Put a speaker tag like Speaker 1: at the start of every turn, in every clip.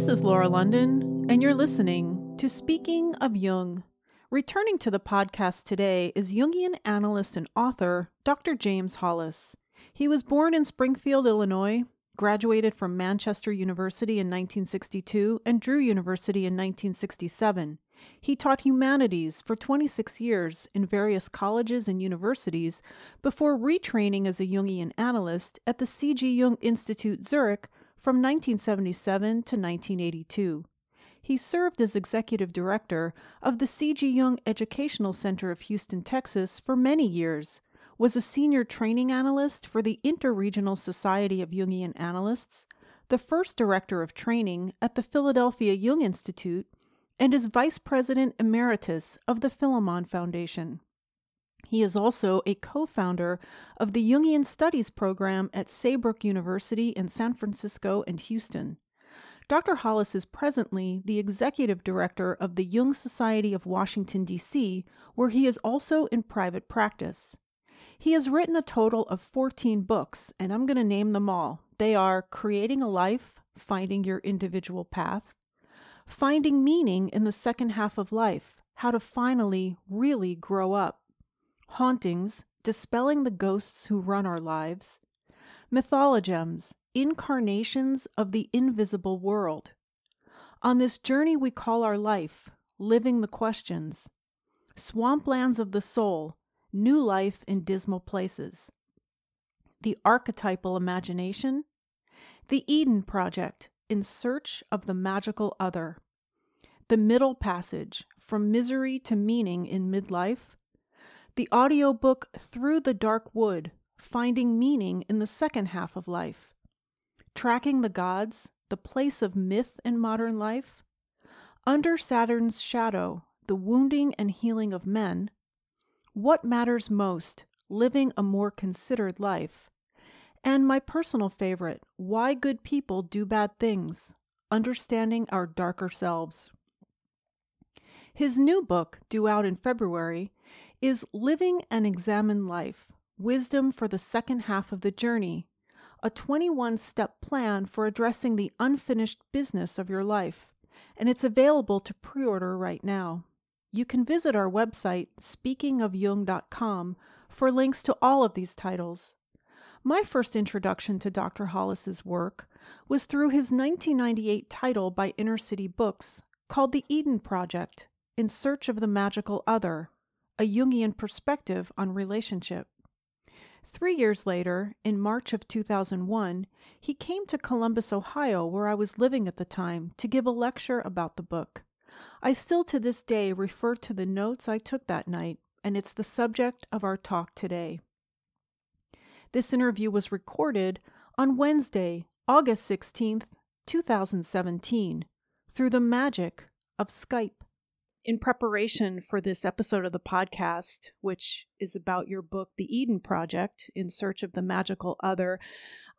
Speaker 1: This is Laura London, and you're listening to Speaking of Jung. Returning to the podcast today is Jungian analyst and author Dr. James Hollis. He was born in Springfield, Illinois, graduated from Manchester University in 1962 and Drew University in 1967. He taught humanities for 26 years in various colleges and universities before retraining as a Jungian analyst at the C.G. Jung Institute Zurich from 1977 to 1982. He served as executive director of the C.G. Jung Educational Center of Houston, Texas for many years, was a senior training analyst for the Interregional Society of Jungian Analysts, the first director of training at the Philadelphia Jung Institute, and is vice president emeritus of the Philemon Foundation. He is also a co founder of the Jungian Studies program at Saybrook University in San Francisco and Houston. Dr. Hollis is presently the executive director of the Jung Society of Washington, D.C., where he is also in private practice. He has written a total of 14 books, and I'm going to name them all. They are Creating a Life, Finding Your Individual Path, Finding Meaning in the Second Half of Life, How to Finally Really Grow Up, Hauntings, Dispelling the Ghosts Who Run Our Lives, Mythologems, Incarnations of the Invisible World. On this journey we call our life, Living the Questions, Swamplands of the Soul, New Life in Dismal Places, The Archetypal Imagination, The Eden Project, In Search of the Magical Other, The Middle Passage, From Misery to Meaning in Midlife, the audiobook Through the Dark Wood Finding Meaning in the Second Half of Life, Tracking the Gods, The Place of Myth in Modern Life, Under Saturn's Shadow, The Wounding and Healing of Men, What Matters Most, Living a More Considered Life, and my personal favorite, Why Good People Do Bad Things Understanding Our Darker Selves. His new book, due out in February, is Living an Examined Life Wisdom for the Second Half of the Journey, a 21 step plan for addressing the unfinished business of your life, and it's available to pre order right now. You can visit our website, speakingofjung.com, for links to all of these titles. My first introduction to Dr. Hollis's work was through his 1998 title by Inner City Books called The Eden Project In Search of the Magical Other a Jungian perspective on relationship. Three years later, in March of 2001, he came to Columbus, Ohio, where I was living at the time, to give a lecture about the book. I still to this day refer to the notes I took that night, and it's the subject of our talk today. This interview was recorded on Wednesday, August 16th, 2017, through the magic of Skype in preparation for this episode of the podcast, which is about your book, The Eden Project In Search of the Magical Other,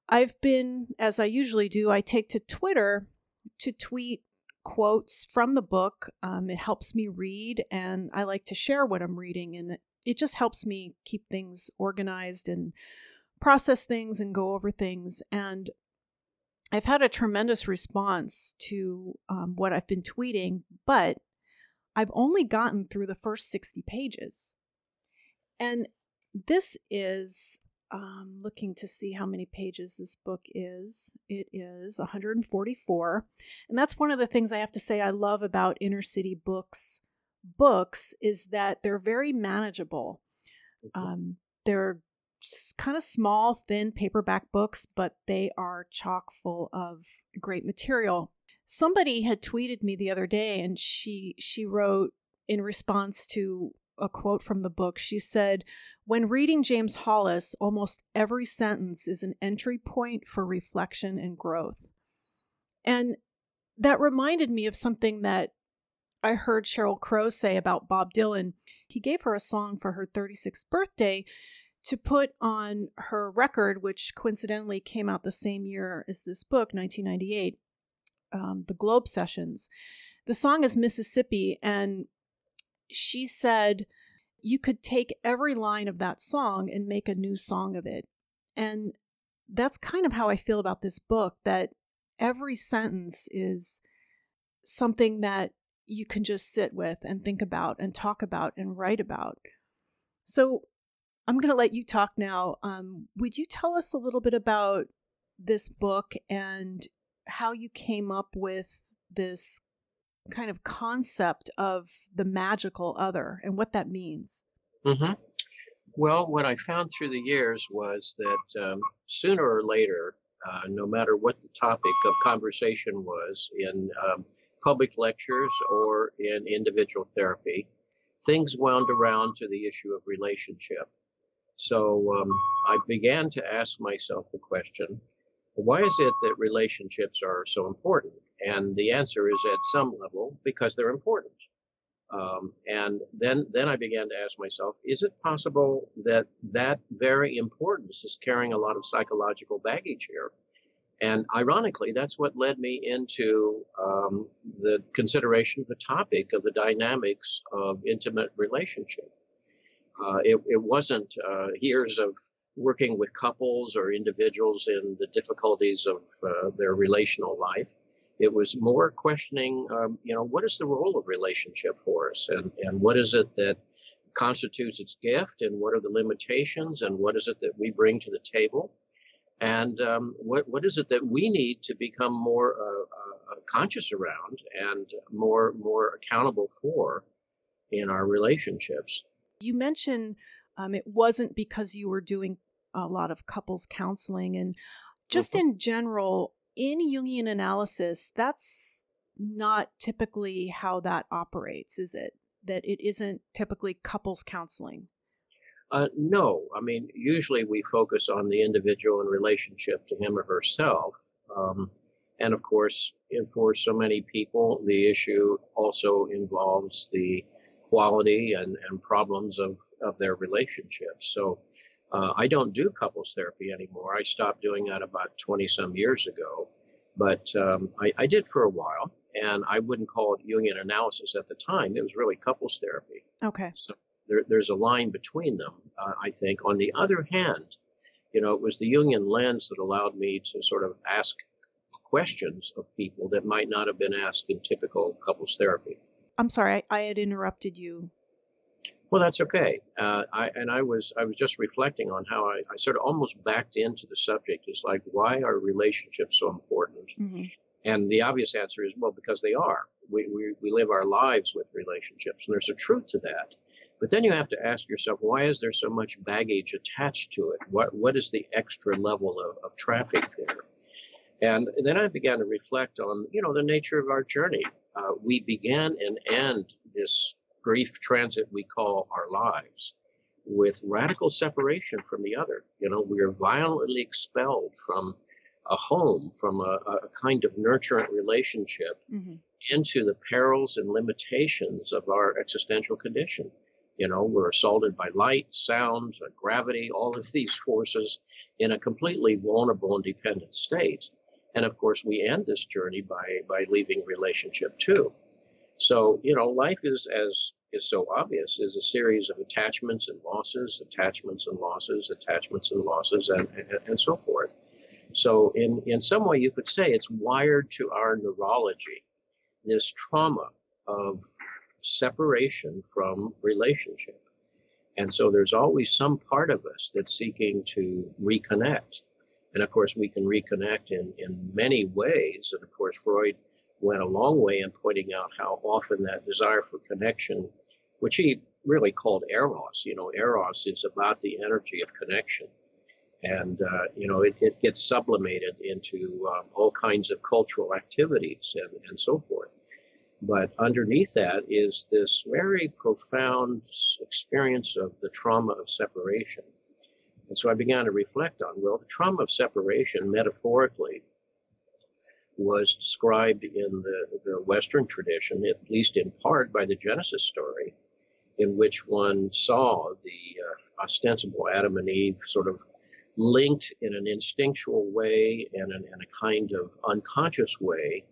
Speaker 1: I've been, as I usually do, I take to Twitter to tweet quotes from the book. Um, it helps me read, and I like to share what I'm reading, and it just helps me keep things organized and process things and go over things. And I've had a tremendous response to um, what I've been tweeting, but I've only gotten through the first 60 pages. And this is um, looking to see how many pages this book is. It is 144. And that's one of the things I have to say I love about inner city books books is that they're very manageable. Um, they're kind of small, thin paperback books, but they are chock full of great material somebody had tweeted me the other day and she she wrote in response to a quote from the book she said when reading james hollis almost every sentence is an entry point for reflection and growth and that reminded me of something that I heard Sheryl Crow say about Bob Dylan. He gave her a song for her 36th birthday to put on her record, which coincidentally came out the same year as this book, 1998 um, the Globe sessions. The song is Mississippi, and she said you could take every line of that song and make a new song of it. And that's kind of how I feel about this book that every sentence is something that you can just sit with and think about and talk about and write about. So I'm going to let you talk now. Um, would you tell us a little bit about this book and how you came up with this kind of concept of the magical other and what that means?
Speaker 2: Mm-hmm. Well, what I found through the years was that um, sooner or later, uh, no matter what the topic of conversation was in um, public lectures or in individual therapy, things wound around to the issue of relationship. So um, I began to ask myself the question why is it that relationships are so important? And the answer is at some level because they're important. Um, and then, then I began to ask myself, is it possible that that very importance is carrying a lot of psychological baggage here? And ironically, that's what led me into um, the consideration of the topic of the dynamics of intimate relationship. Uh, it, it, wasn't uh, years of working with couples or individuals in the difficulties of uh, their relational life. It was more questioning, um, you know, what is the role of relationship for us, and and what is it that constitutes its gift, and what are the limitations, and what is it that we bring to the table, and um, what what is it that we need to become more uh, uh, conscious around and more more accountable for in our relationships.
Speaker 1: You mentioned um, it wasn't because you were doing a lot of couples counseling and just mm-hmm. in general in Jungian analysis, that's not typically how that operates, is it? That it isn't typically couples counseling.
Speaker 2: Uh, no, I mean, usually we focus on the individual in relationship to him or herself. Um, and of course, for so many people, the issue also involves the quality and, and problems of, of their relationships. So uh, I don't do couples therapy anymore. I stopped doing that about 20 some years ago, but um, I, I, did for a while, and I wouldn't call it Jungian analysis at the time. It was really couples therapy.
Speaker 1: Okay.
Speaker 2: So there, there's a line between them, uh, I think. On the other hand, you know, it was the Jungian lens that allowed me to sort of ask questions of people that might not have been asked in typical couples therapy.
Speaker 1: I'm sorry, I, I had interrupted you
Speaker 2: well, that's okay. Uh, I, and I was I was just reflecting on how I, I, sort of almost backed into the subject. It's like, why are relationships so important? Mm-hmm. And the obvious answer is, well, because they are. We, we, we live our lives with relationships, and there's a truth to that. But then you have to ask yourself, why is there so much baggage attached to it? What what is the extra level of, of traffic there? And then I began to reflect on, you know, the nature of our journey. Uh, we began and end this brief transit we call our lives with radical separation from the other. You know, we are violently expelled from a home, from a, a kind of nurturant relationship mm-hmm. into the perils and limitations of our existential condition. You know, we're assaulted by light, sound, gravity, all of these forces in a completely vulnerable and dependent state. And of course, we end this journey by, by leaving relationship too. So, you know, life is as is so obvious is a series of attachments and losses, attachments and losses, attachments and losses, and, and, and so forth. So, in, in some way, you could say it's wired to our neurology, this trauma of separation from relationship. And so, there's always some part of us that's seeking to reconnect. And of course, we can reconnect in, in many ways. And of course, Freud went a long way in pointing out how often that desire for connection, which he really called eros, you know, eros is about the energy of connection. And, uh, you know, it, it, gets sublimated into uh, all kinds of cultural activities and, and so forth. But underneath that is this very profound experience of the trauma of separation. And so I began to reflect on well, the trauma of separation, metaphorically, was described in the, the Western tradition, at least in part by the Genesis story, in which one saw the uh, ostensible Adam and Eve sort of linked in an instinctual way and in, a kind of unconscious way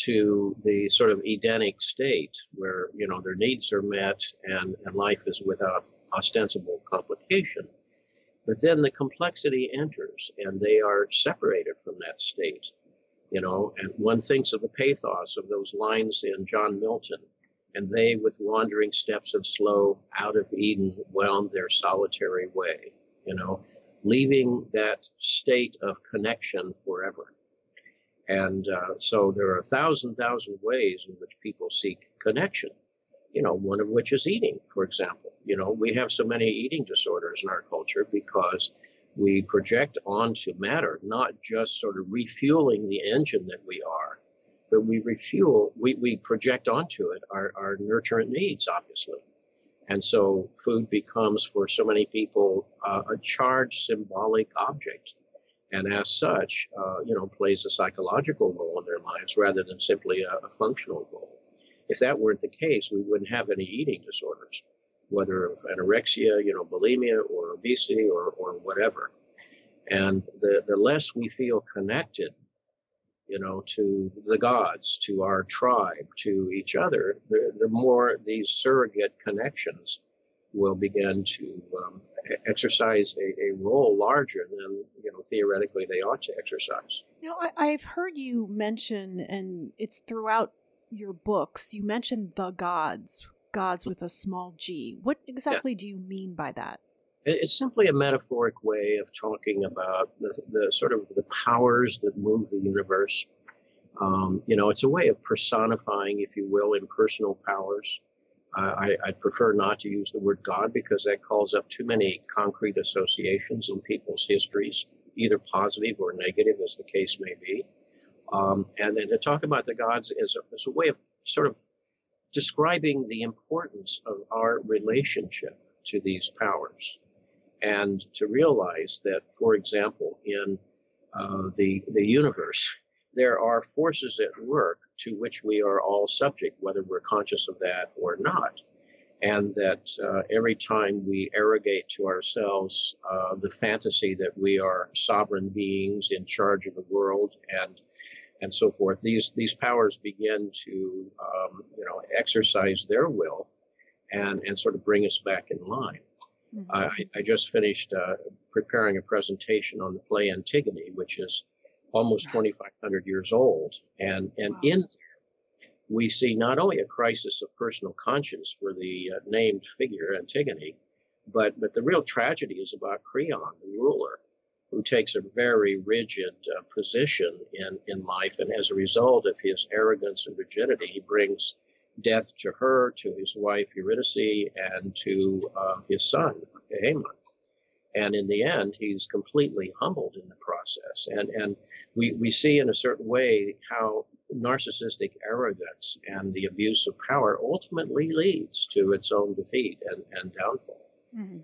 Speaker 2: to the sort of Edenic state where, you know, their needs are met and, and life is without ostensible complication. But then the complexity enters and they are separated from that state you know, and one thinks of the pathos of those lines in John Milton. And they, with wandering steps of slow, out of Eden, wound their solitary way, you know, leaving that state of connection forever. And uh, so there are a thousand, thousand ways in which people seek connection, you know, one of which is eating, for example. You know, we have so many eating disorders in our culture because we project onto matter, not just sort of refueling the engine that we are, but we refuel, we, we project onto it our, our nurturant needs, obviously. And so food becomes, for so many people, uh, a charged symbolic object. And as such, uh, you know, plays a psychological role in their lives rather than simply a, a functional role. If that weren't the case, we wouldn't have any eating disorders whether of anorexia, you know, bulimia or obesity or, or whatever. And the, the less we feel connected, you know, to the gods, to our tribe, to each other, the, the more these surrogate connections will begin to um, exercise a, a, role larger than you know theoretically they ought to exercise.
Speaker 1: Now, I, have heard you mention, and it's throughout your books. You mentioned the gods gods with a small g. What exactly yeah. do you mean by that?
Speaker 2: It's simply a metaphoric way of talking about the, the sort of the powers that move the universe. Um, you know, it's a way of personifying, if you will, impersonal powers. Uh, I, I prefer not to use the word God because that calls up too many concrete associations in people's histories, either positive or negative, as the case may be. Um, and then to talk about the gods as a, a way of sort of describing the importance of our relationship to these powers and to realize that, for example, in uh, the, the universe, there are forces at work to which we are all subject, whether we're conscious of that or not. And that uh, every time we arrogate to ourselves uh, the fantasy that we are sovereign beings in charge of the world and and so forth. These these powers begin to um, you know exercise their will and and sort of bring us back in line. Mm-hmm. I, I, just finished uh, preparing a presentation on the play Antigone, which is almost 2,500 years old, and and wow. in there we see not only a crisis of personal conscience for the uh, named figure Antigone, but but the real tragedy is about Creon, the ruler, who takes a very rigid uh, position in, in life. And as a result of his arrogance and rigidity, he brings death to her, to his wife Eurydice, and to uh, his son, Haemon. And in the end, he's completely humbled in the process. And, and we, we see in a certain way how narcissistic arrogance and the abuse of power ultimately leads to its own defeat and, and downfall. Mm-hmm.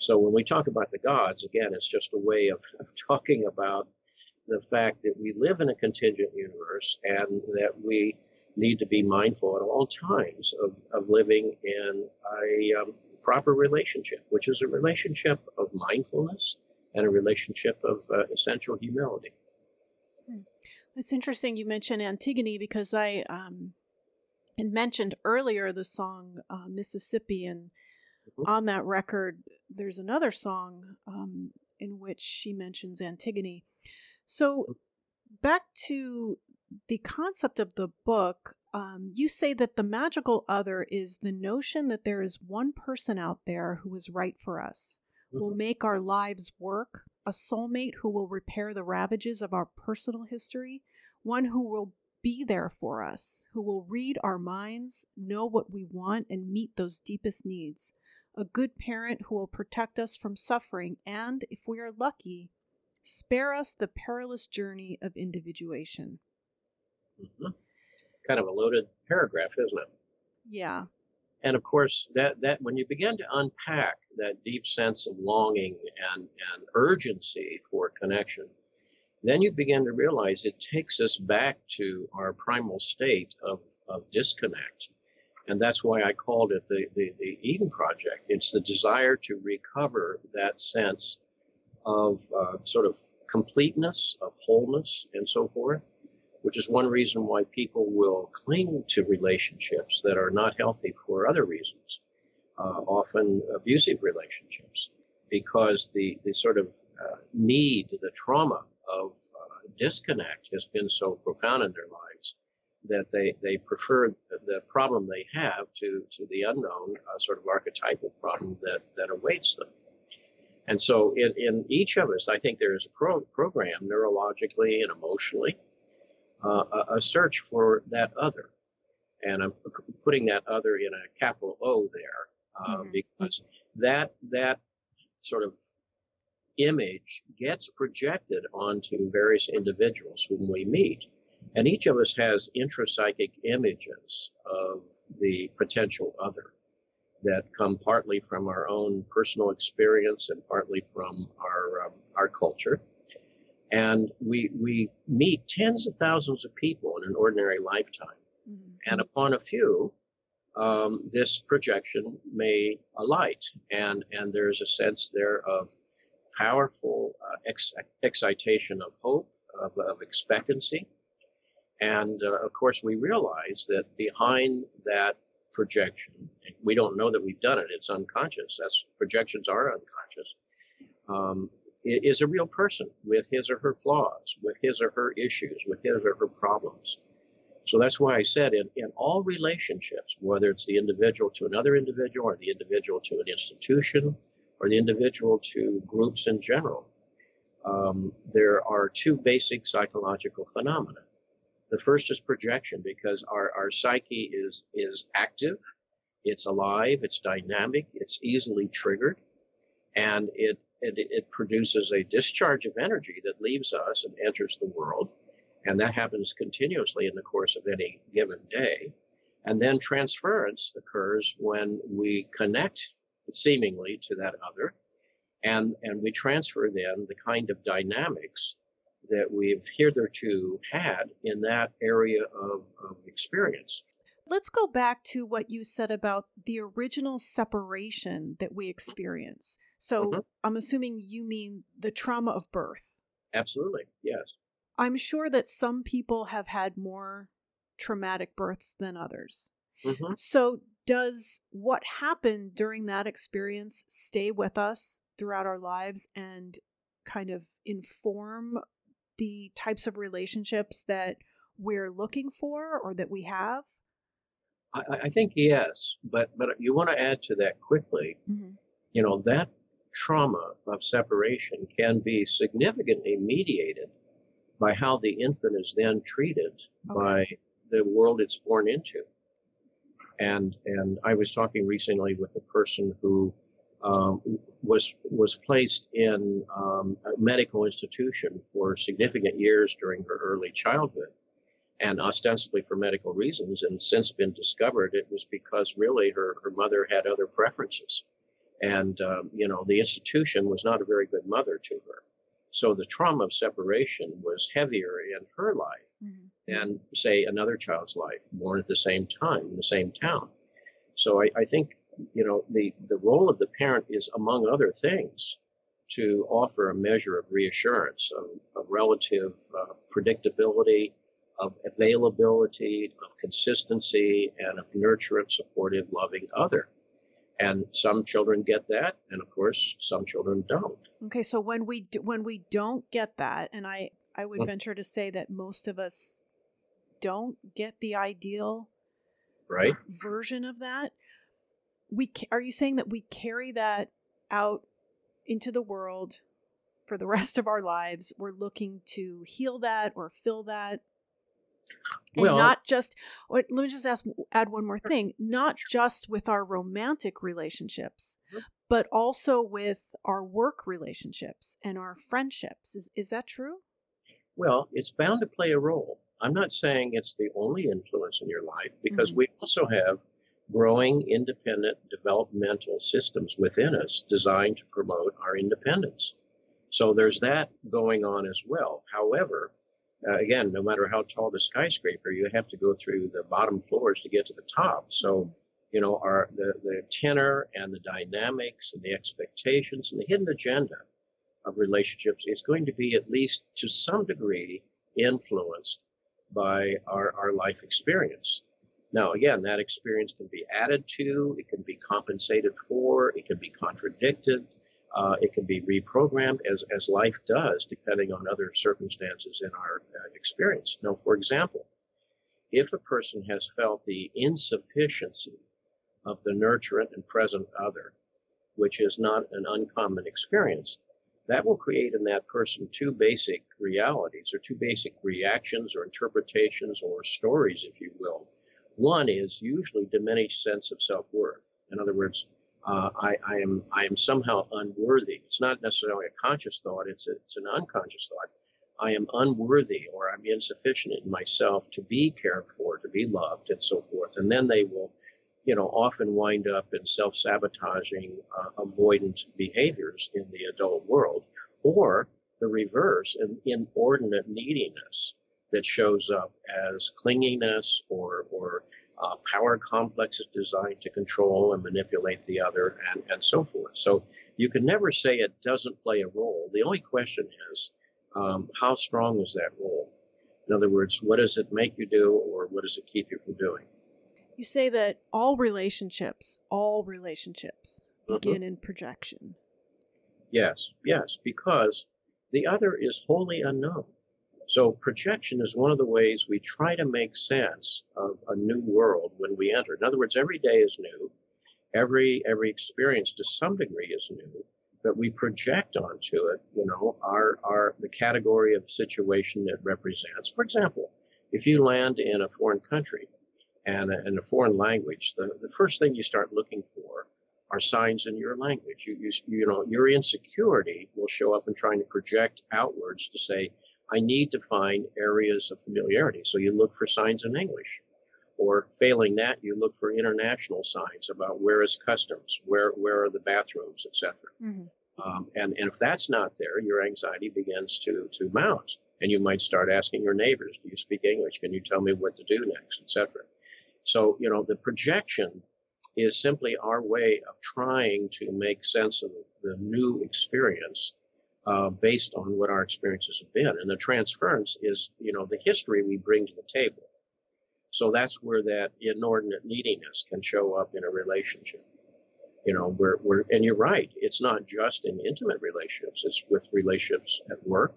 Speaker 2: So when we talk about the gods, again, it's just a way of, of talking about the fact that we live in a contingent universe and that we need to be mindful at all times of, of living in a um, proper relationship, which is a relationship of mindfulness and a relationship of uh, essential humility.
Speaker 1: Hmm. It's interesting you mentioned Antigone because I um, had mentioned earlier the song uh, Mississippi and. On that record, there's another song um, in which she mentions Antigone. So, mm. back to the concept of the book, um, you say that the magical other is the notion that there is one person out there who is right for us, mm-hmm. will make our lives work, a soulmate who will repair the ravages of our personal history, one who will be there for us, who will read our minds, know what we want, and meet those deepest needs a good parent who will protect us from suffering and, if we are lucky, spare us the perilous journey of individuation.
Speaker 2: Mm-hmm. Kind of a loaded paragraph, isn't it?
Speaker 1: Yeah.
Speaker 2: And of course, that, that when you begin to unpack that deep sense of longing and, and urgency for connection, then you begin to realize it takes us back to our primal state of, of disconnect and that's why I called it the, the, the Eden Project. It's the desire to recover that sense of uh, sort of completeness, of wholeness, and so forth, which is one reason why people will cling to relationships that are not healthy for other reasons, uh, often abusive relationships, because the, the sort of uh, need, the trauma of uh, disconnect has been so profound in their lives that they, they prefer the, problem they have to, to the unknown uh, sort of archetypal problem that, that awaits them. And so, in, in each of us, I think there is a pro- program neurologically and emotionally, uh, a, a, search for that other. And I'm putting that other in a capital O there uh, mm-hmm. because that that sort of image gets projected onto various individuals whom we meet. And each of us has intrapsychic images of the potential other that come partly from our own personal experience and partly from our, um, our culture. And we, we meet tens of thousands of people in an ordinary lifetime. Mm-hmm. And upon a few, um, this projection may alight. And, and there's a sense there of powerful uh, ex- excitation of hope, of, of expectancy. And uh, of course, we realize that behind that projection, we don't know that we've done it, it's unconscious. That's projections are unconscious. Um, is a real person with his or her flaws, with his or her issues, with his or her problems. So that's why I said in, in all relationships, whether it's the individual to another individual or the individual to an institution or the individual to groups in general, um, there are two basic psychological phenomena. The first is projection because our, our psyche is, is active, it's alive, it's dynamic, it's easily triggered, and it, it, it produces a discharge of energy that leaves us and enters the world. And that happens continuously in the course of any given day. And then transference occurs when we connect seemingly to that other. And, and we transfer then the kind of dynamics that we've hitherto had in that area of, of experience.
Speaker 1: Let's go back to what you said about the original separation that we experience. So mm-hmm. I'm assuming you mean the trauma of birth.
Speaker 2: Absolutely, yes.
Speaker 1: I'm sure that some people have had more traumatic births than others. Mm-hmm. So, does what happened during that experience stay with us throughout our lives and kind of inform the types of relationships that we're looking for or that we have?
Speaker 2: I, I think yes, but but you want to add to that quickly. Mm-hmm. You know that trauma of separation can be significantly mediated by how the infant is then treated okay. by the world it's born into. And and I was talking recently with a person who um, was was placed in um, a medical institution for significant years during her early childhood, and ostensibly for medical reasons. And since been discovered, it was because really her her mother had other preferences, and um, you know the institution was not a very good mother to her. So the trauma of separation was heavier in her life mm-hmm. than, say, another child's life born at the same time in the same town. So I, I think, you know, the, the role of the parent is, among other things, to offer a measure of reassurance, of, of relative uh, predictability, of availability, of consistency, and of nurturant, supportive, loving other. And some children get that, and of course, some children don't.
Speaker 1: Okay, so when we do, when we don't get that, and I I would mm-hmm. venture to say that most of us don't get the ideal
Speaker 2: right
Speaker 1: version of that. We are you saying that we carry that out into the world for the rest of our lives? We're looking to heal that or fill that? And well, not just let me just ask add one more thing. Not just with our romantic relationships but also with our work relationships and our friendships. Is is that true?
Speaker 2: Well it's bound to play a role. I'm not saying it's the only influence in your life because mm-hmm. we also have growing independent developmental systems within us designed to promote our independence so there's that going on as well however uh, again, no matter how tall the skyscraper, you have to go through the bottom floors to get to the top. So, you know, our the, the tenor and the dynamics and the expectations and the hidden agenda of relationships is going to be at least to some degree influenced by our, our life experience. Now, again, that experience can be added to, it can be compensated for, it can be contradicted. Uh, it can be reprogrammed as, as life does, depending on other circumstances in our uh, experience. Now, for example, if a person has felt the insufficiency of the nurturant and present other, which is not an uncommon experience, that will create in that person two basic realities or two basic reactions or interpretations or stories, if you will. One is usually diminished sense of self-worth. In other words, uh, I, I, am I am somehow unworthy. It's not necessarily a conscious thought; it's a, it's an unconscious thought. I am unworthy or I'm insufficient in myself to be cared for, to be loved, and so forth. And then they will, you know, often wind up in self-sabotaging, uh, avoidant behaviors in the adult world, or the reverse, an inordinate neediness that shows up as clinginess or or uh, power complexes designed to control and manipulate the other, and, and so forth. So you can never say it doesn't play a role. The only question is, um, how strong is that role? In other words, what does it make you do, or what does it keep you from doing?
Speaker 1: You say that all relationships, all relationships mm-hmm. begin mm-hmm. in projection.
Speaker 2: Yes, yes, because the other is wholly unknown. So projection is one of the ways we try to make sense of a new world when we enter. In other words, every day is new. Every every experience to some degree is new, but we project onto it, you know, our our the category of situation it represents. For example, if you land in a foreign country and in a foreign language, the, the first thing you start looking for are signs in your language. You, you, you know, your insecurity will show up in trying to project outwards to say, I need to find areas of familiarity. So you look for signs in English. Or failing that, you look for international signs about where is customs, where where are the bathrooms, etc. Mm-hmm. Um, and, and if that's not there, your anxiety begins to to mount, and you might start asking your neighbors, "Do you speak English? Can you tell me what to do next, etc." So you know the projection is simply our way of trying to make sense of the new experience uh, based on what our experiences have been. And the transference is, you know, the history we bring to the table. So that's where that inordinate neediness can show up in a relationship. You know, we're, we're, and you're right, it's not just in intimate relationships, it's with relationships at work,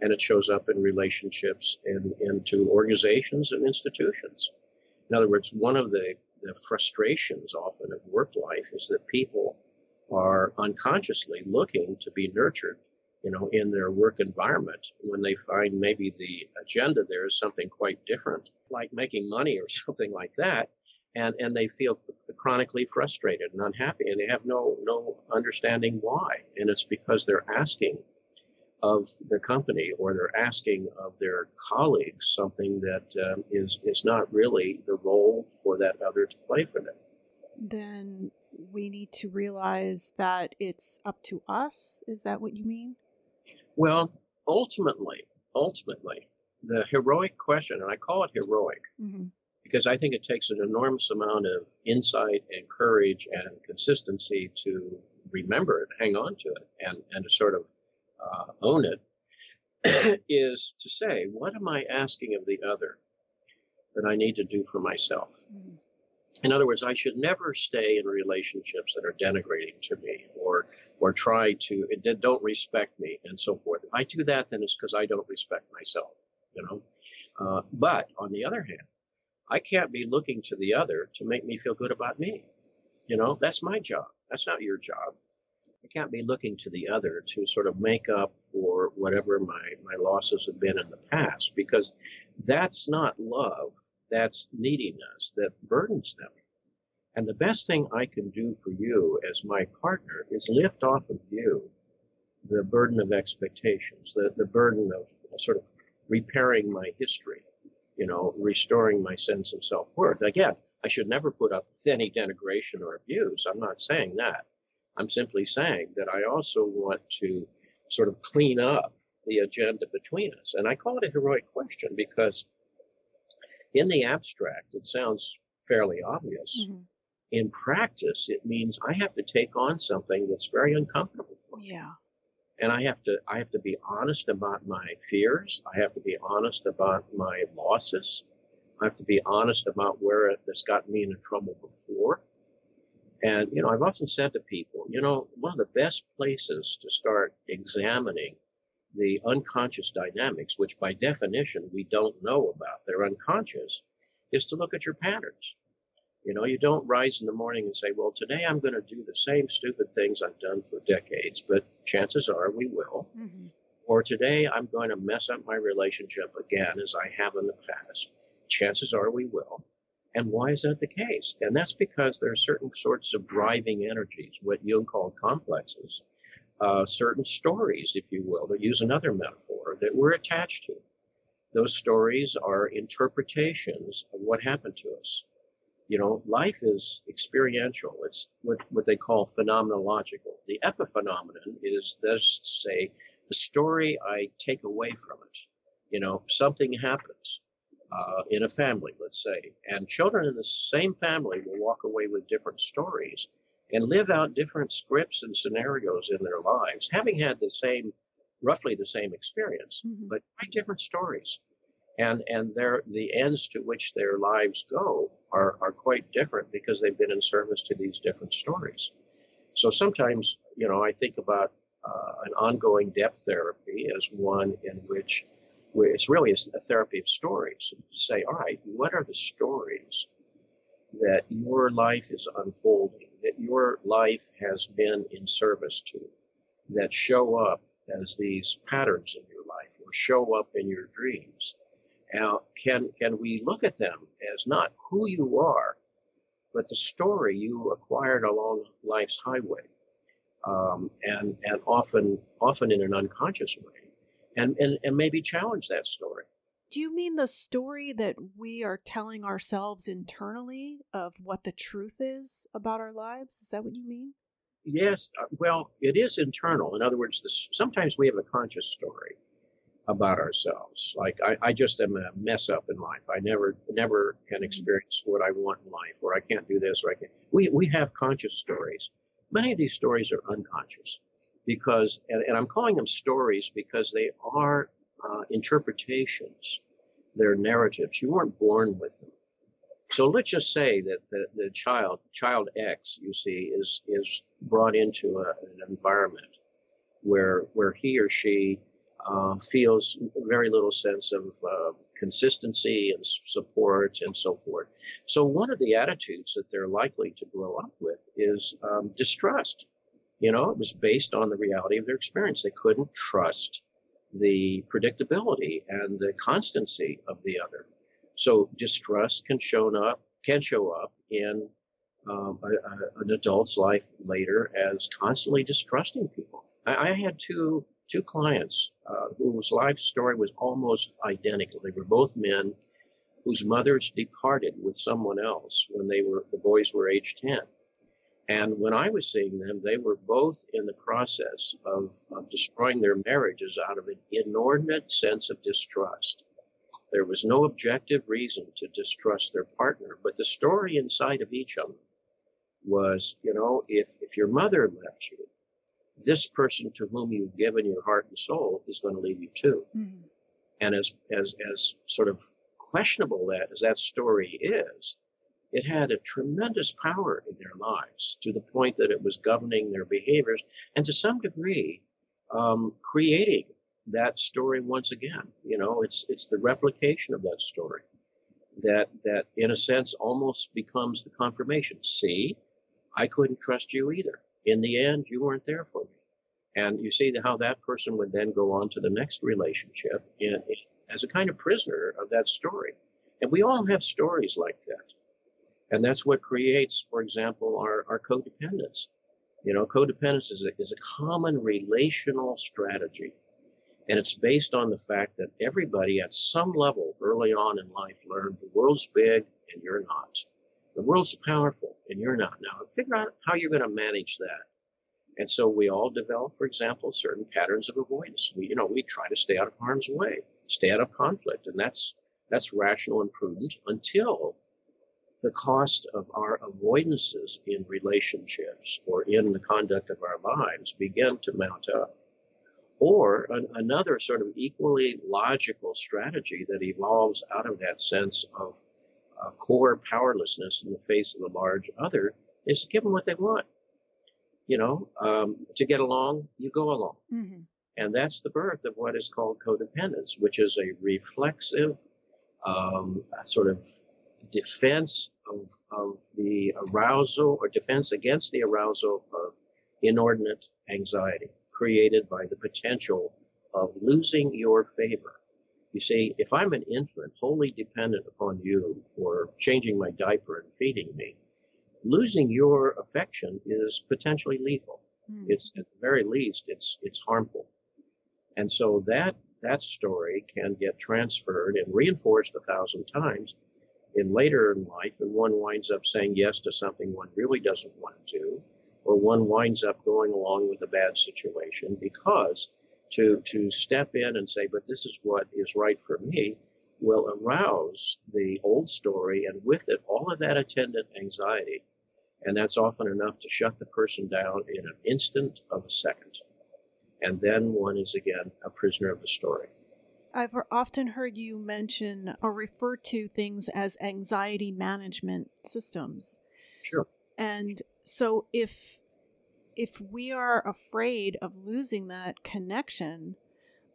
Speaker 2: and it shows up in relationships and into organizations and institutions. In other words, one of the, the frustrations often of work life is that people are unconsciously looking to be nurtured you know, in their work environment when they find maybe the agenda there is something quite different, like making money or something like that, and and they feel chronically frustrated and unhappy, and they have no no understanding why, and it's because they're asking of the company or they're asking of their colleagues something that um, is is not really the role for that other to play for them.
Speaker 1: Then we need to realize that it's up to us. Is that what you mean?
Speaker 2: Well, ultimately, ultimately, the heroic question, and I call it heroic mm-hmm. because I think it takes an enormous amount of insight and courage and consistency to remember it, hang on to it, and, and to sort of uh, own it, is to say, what am I asking of the other that I need to do for myself? Mm-hmm. In other words, I should never stay in relationships that are denigrating to me or or try to don't respect me and so forth. If I do that, then it's because I don't respect myself, you know. Uh, but on the other hand, I can't be looking to the other to make me feel good about me. You know, that's my job. That's not your job. I can't be looking to the other to sort of make up for whatever my, my losses have been in the past because that's not love. That's neediness that burdens them. And the best thing I can do for you as my partner is lift off of you the burden of expectations, the, the burden of sort of repairing my history, you know, restoring my sense of self worth. Again, I should never put up with any denigration or abuse. I'm not saying that. I'm simply saying that I also want to sort of clean up the agenda between us. And I call it a heroic question because in the abstract, it sounds fairly obvious. Mm-hmm in practice, it means I have to take on something that's very uncomfortable for me.
Speaker 1: Yeah.
Speaker 2: And I have to I have to be honest about my fears. I have to be honest about my losses. I have to be honest about where it, has gotten me into trouble before. And, you know, I've often said to people, you know, one of the best places to start examining the unconscious dynamics, which by definition we don't know about, they're unconscious, is to look at your patterns. You know, you don't rise in the morning and say, well, today I'm going to do the same stupid things I've done for decades, but chances are we will. Mm-hmm. Or today I'm going to mess up my relationship again as I have in the past. Chances are we will. And why is that the case? And that's because there are certain sorts of driving energies, what Jung called complexes, uh, certain stories, if you will, to use another metaphor, that we're attached to. Those stories are interpretations of what happened to us. You know, life is experiential. It's what, what they call phenomenological. The epiphenomenon is, let's say, the story I take away from it. You know, something happens uh, in a family, let's say, and children in the same family will walk away with different stories and live out different scripts and scenarios in their lives, having had the same, roughly the same experience, mm-hmm. but quite different stories. And, and their, the ends to which their lives go are, are quite different because they've been in service to these different stories. So sometimes, you know, I think about uh, an ongoing depth therapy as one in which it's really a, therapy of stories. Say, all right, what are the stories that your life is unfolding, that your life has been in service to, that show up as these patterns in your life or show up in your dreams? Now, can, can we look at them as not who you are, but the story you acquired along life's highway? Um, and, and often, often in an unconscious way and, and, and maybe challenge that story.
Speaker 1: Do you mean the story that we are telling ourselves internally of what the truth is about our lives? Is that what you mean?
Speaker 2: Yes. Uh, well, it is internal. In other words, this, sometimes we have a conscious story about ourselves. Like I, I just am a mess up in life. I never never can mm-hmm. experience what I want in life, or I can't do this, or I can't. We we have conscious stories. Many of these stories are unconscious because, and, and I'm calling them stories because they are uh, interpretations, they're narratives. You weren't born with them. So let's just say that the, the child, child X, you see, is, is brought into a, an environment where, where he or she uh, feels very little sense of uh, consistency and support and so forth. So one of the attitudes that they're likely to grow up with is um, distrust. You know, it was based on the reality of their experience. They couldn't trust the predictability and the constancy of the other. So distrust can show up can show up in um, a, a, an adult's life later as constantly distrusting people. I, I had two two clients uh, whose life story was almost identical. They were both men whose mothers departed with someone else when they were the boys were age ten. And when I was seeing them, they were both in the process of, of destroying their marriages out of an inordinate sense of distrust. There was no objective reason to distrust their partner, but the story inside of each of them was, you know, if, if your mother left you, this person to whom you've given your heart and soul is going to leave you too. Mm-hmm. And as, as, as sort of questionable that as that story is, it had a tremendous power in their lives to the point that it was governing their behaviors and to some degree um, creating that story once again. You know, it's it's the replication of that story that that in a sense almost becomes the confirmation. See, I couldn't trust you either. In the end, you weren't there for me. And you see how that person would then go on to the next relationship in, in, as a kind of prisoner of that story. And we all have stories like that. And that's what creates, for example, our, our codependence. You know, codependence is a, is a common relational strategy. And it's based on the fact that everybody at some level early on in life learned the world's big and you're not. The world's powerful and you're not. Now, figure out how you're going to manage that. And so we all develop, for example, certain patterns of avoidance. We, you know, we try to stay out of harm's way, stay out of conflict, and that's that's rational and prudent until the cost of our avoidances in relationships or in the conduct of our lives begin to mount up. Or an, another sort of equally logical strategy that evolves out of that sense of uh, core powerlessness in the face of a large other is give them what they want. You know, um, to get along, you go along. Mm-hmm. And that's the birth of what is called codependence, which is a reflexive um, sort of defense of, of the arousal or defense against the arousal of inordinate anxiety created by the potential of losing your favor. You see, if I'm an infant wholly dependent upon you for changing my diaper and feeding me, losing your affection is potentially lethal. Mm. It's at the very least, it's it's harmful. And so that that story can get transferred and reinforced a thousand times in later in life, and one winds up saying yes to something one really doesn't want to do, or one winds up going along with a bad situation because to to step in and say, but this is what is right for me, will arouse the old story and with it all of that attendant anxiety. And that's often enough to shut the person down in an instant of a second. And then one is again a prisoner of the story.
Speaker 1: I've often heard you mention or refer to things as anxiety management systems.
Speaker 2: Sure.
Speaker 1: And so if if we are afraid of losing that connection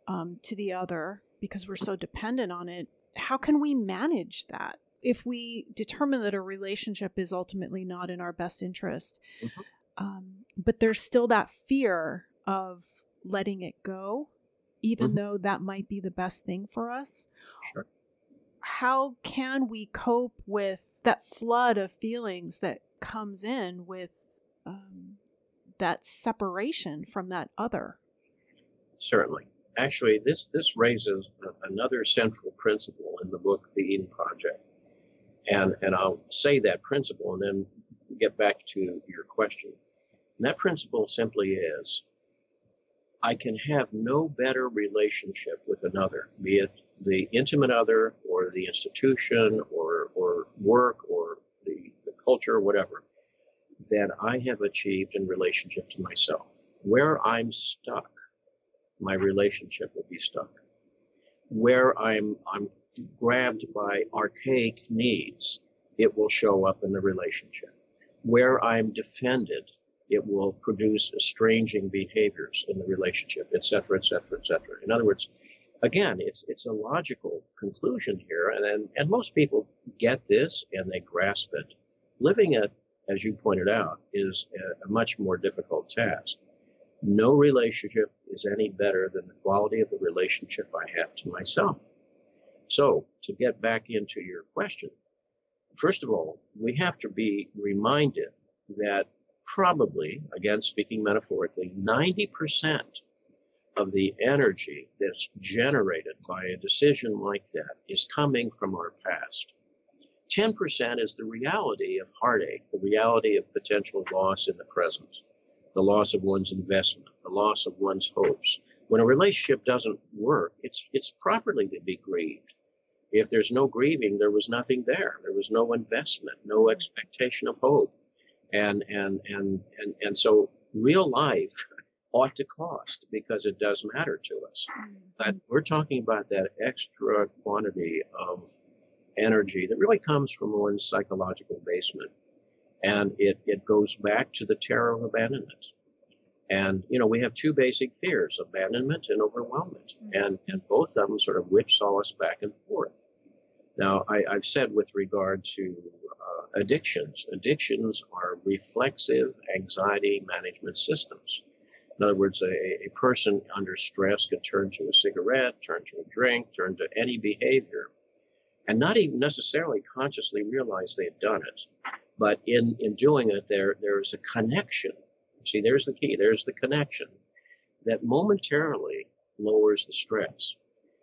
Speaker 1: um, to the other because we're so dependent on it, how can we manage that? If we determine that a relationship is ultimately not in our best interest, mm-hmm. um, but there's still that fear of letting it go, even mm-hmm. though that might be the best thing for us.
Speaker 2: Sure.
Speaker 1: How can we cope with that flood of feelings that comes in with that separation from that other.
Speaker 2: Certainly. Actually, this, this raises another central principle in the book, The Eden Project. And, and I'll say that principle and then get back to your question. And that principle simply is I can have no better relationship with another, be it the intimate other or the institution or, or work or the, the culture or whatever, that I have achieved in relationship to myself. Where I'm stuck, my relationship will be stuck. Where I'm, I'm grabbed by archaic needs, it will show up in the relationship. Where I'm defended, it will produce estranging behaviors in the relationship, etc., etc., etc. In other words, again, it's it's a logical conclusion here, and, and and most people get this and they grasp it. Living it as you pointed out, is a, much more difficult task. No relationship is any better than the quality of the relationship I have to myself. So, to get back into your question, first of all, we have to be reminded that probably, again speaking metaphorically, 90% of the energy that's generated by a decision like that is coming from our past. 10% is the reality of heartache, the reality of potential loss in the present, the loss of one's investment, the loss of one's hopes. When a relationship doesn't work, it's, it's properly to be grieved. If there's no grieving, there was nothing there. There was no investment, no mm-hmm. expectation of hope. And, and, and, and, and so real life ought to cost because it does matter to us. Mm-hmm. But we're talking about that extra quantity of energy that really comes from one's psychological basement. And it, it goes back to the terror of abandonment. And, you know, we have two basic fears, abandonment and overwhelmment. Mm-hmm. And, and both of them sort of whipsaw us back and forth. Now, I, have said with regard to uh, addictions, addictions are reflexive anxiety management systems. In other words, a, a person under stress can turn to a cigarette, turn to a drink, turn to any behavior and not even necessarily consciously realize they had done it. But in, in doing it, there there's a connection. See, there's the key. There's the connection that momentarily lowers the stress.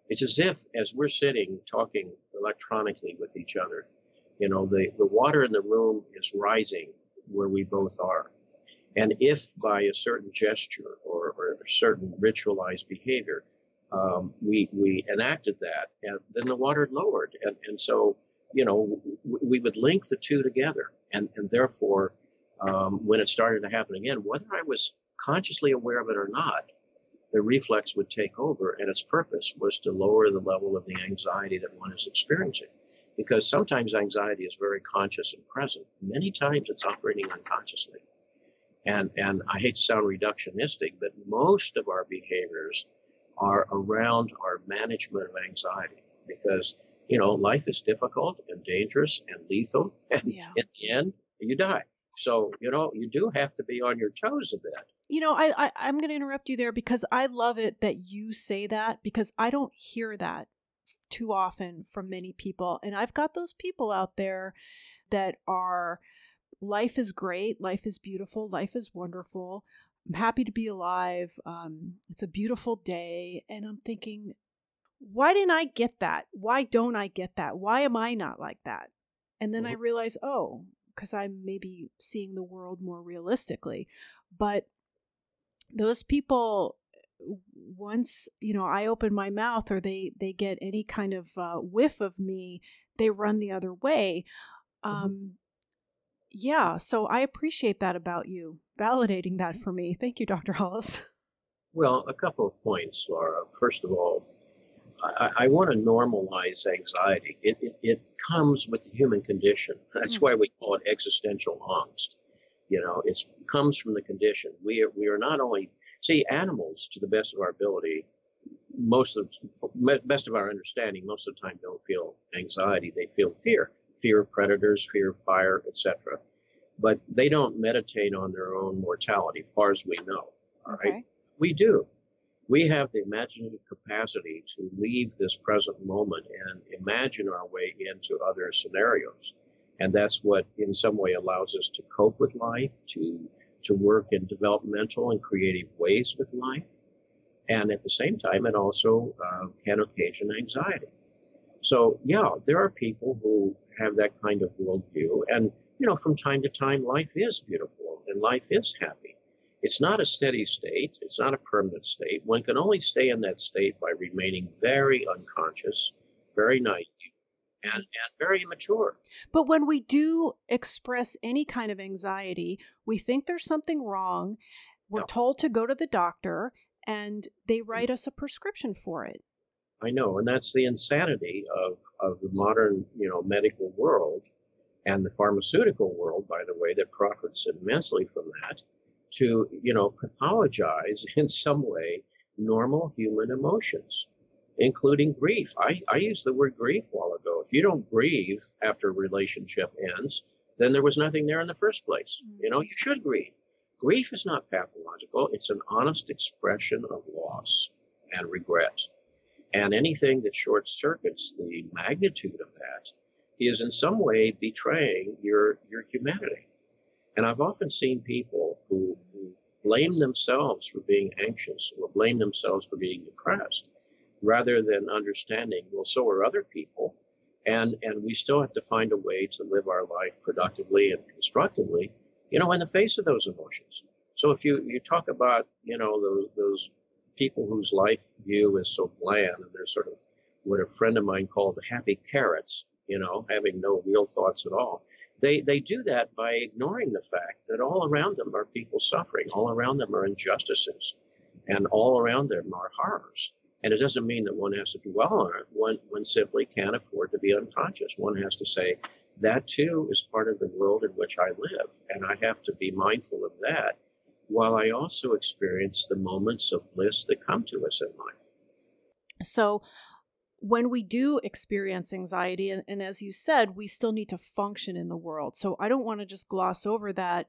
Speaker 2: It's as if, as we're sitting talking electronically with each other, you know, the, the water in the room is rising where we both are. And if by a certain gesture or, or a certain ritualized behavior, um, we we enacted that, and then the water lowered, and and so you know we would link the two together, and and therefore um, when it started to happen again, whether I was consciously aware of it or not, the reflex would take over, and its purpose was to lower the level of the anxiety that one is experiencing. because sometimes anxiety is very conscious and present. Many times it's operating unconsciously. And, and I hate to sound reductionistic, but most of our behaviors are around our management of anxiety because, you know, life is difficult and dangerous and lethal. And yeah. in the end, you die. So, you know, you do have to be on your toes a bit.
Speaker 1: You know, I, I I'm going to interrupt you there because I love it that you say that because I don't hear that too often from many people. And I've got those people out there that are life is great, life is beautiful, life is wonderful. I'm happy to be alive. Um, it's a beautiful day. And I'm thinking, why didn't I get that? Why don't I get that? Why am I not like that? And then I mm-hmm. realize, oh, because I'm maybe seeing the world more realistically. But those people once you know i open my mouth or they they get any kind of uh, whiff of me they run the other way mm-hmm. um mm-hmm. yeah so i appreciate that about you validating that for me thank you dr hollis
Speaker 2: well a couple of points laura first of all I, I want to normalize anxiety. It, it, it, comes with the human condition. That's mm-hmm. why we call it existential angst. You know, it comes from the condition. We are, we are not only, see, animals, to the best of our ability, most of, best of our understanding, most of the time don't feel anxiety. They feel fear, fear of predators, fear of fire, etc. But they don't meditate on their own mortality, far as we know. All okay. right, we do we have the imaginative capacity to leave this present moment and imagine our way into other scenarios. And that's what, in some way, allows us to cope with life, to, to work in developmental and creative ways with life. And at the same time, it also uh, can occasion anxiety. So, yeah, there are people who have that kind of worldview. And, you know, from time to time, life is beautiful and life is happy. It's not a steady state. It's not a permanent state. One can only stay in that state by remaining very unconscious, very naive, and, and very immature.
Speaker 1: But when we do express any kind of anxiety, we think there's something wrong. We're no. told to go to the doctor, and they mm. write us a prescription for it.
Speaker 2: I know, and that's the insanity of, of the modern, you know, medical world and the pharmaceutical world, by the way, that profits immensely from that to, you know, pathologize in some way normal human emotions, including grief. I, I used the word grief a while ago. If you don't grieve after a relationship ends, then there was nothing there in the first place. Mm. You know, you should grieve. Grief is not pathological, it's an honest expression of loss and regret. And anything that short circuits the magnitude of that is in some way betraying your, your humanity. And I've often seen people who, who blame themselves for being anxious or blame themselves for being depressed rather than understanding, well, so are other people. And, and we still have to find a way to live our life productively and constructively, you know, in the face of those emotions. So if you, you talk about, you know, those, those people whose life view is so bland and they're sort of what a friend of mine called happy carrots, you know, having no real thoughts at all. They, they do that by ignoring the fact that all around them are people suffering, all around them are injustices, and all around them are horrors. And it doesn't mean that one has to dwell on it. One, one simply can't afford to be unconscious. One has to say, that too is part of the world in which I live, and I have to be mindful of that while I also experience the moments of bliss that come to us in life.
Speaker 1: So, when we do experience anxiety, and, and, as you said, we still need to function in the world. So I don't want to just gloss over that.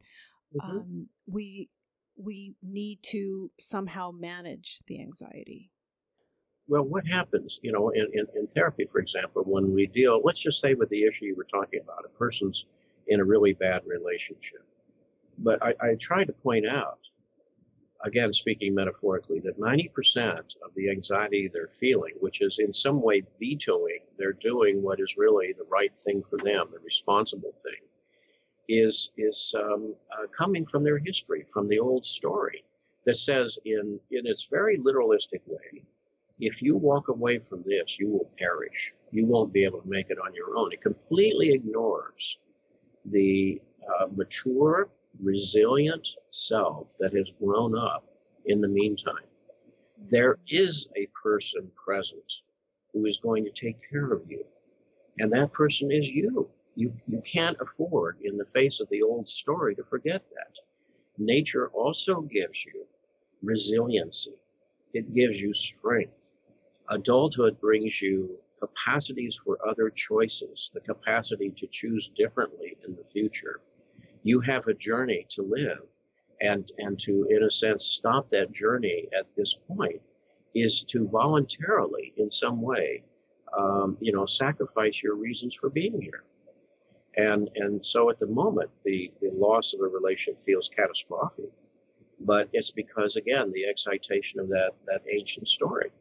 Speaker 1: Mm-hmm. Um, we we need to somehow manage the anxiety.
Speaker 2: Well, what happens, you know, in, in, in therapy, for example, when we deal, let's just say with the issue you were talking about, a person's in a really bad relationship. But I, I try to point out again, speaking metaphorically, that 90% of the anxiety they're feeling, which is in some way vetoing, they're doing what is really the right thing for them, the responsible thing, is, is um, uh, coming from their history, from the old story that says, in, in its very literalistic way, if you walk away from this, you will perish. You won't be able to make it on your own. It completely ignores the uh, mature resilient self that has grown up in the meantime. There is a person present who is going to take care of you. And that person is you. You, you can't afford, in the face of the old story, to forget that. Nature also gives you resiliency, it gives you strength. Adulthood brings you capacities for other choices, the capacity to choose differently in the future. You have a journey to live, and, and to, in a sense, stop that journey at this point is to voluntarily, in some way, um, you know, sacrifice your reasons for being here. And, and so at the moment, the, the loss of a relation feels catastrophic. But it's because, again, the excitation of that, that ancient story.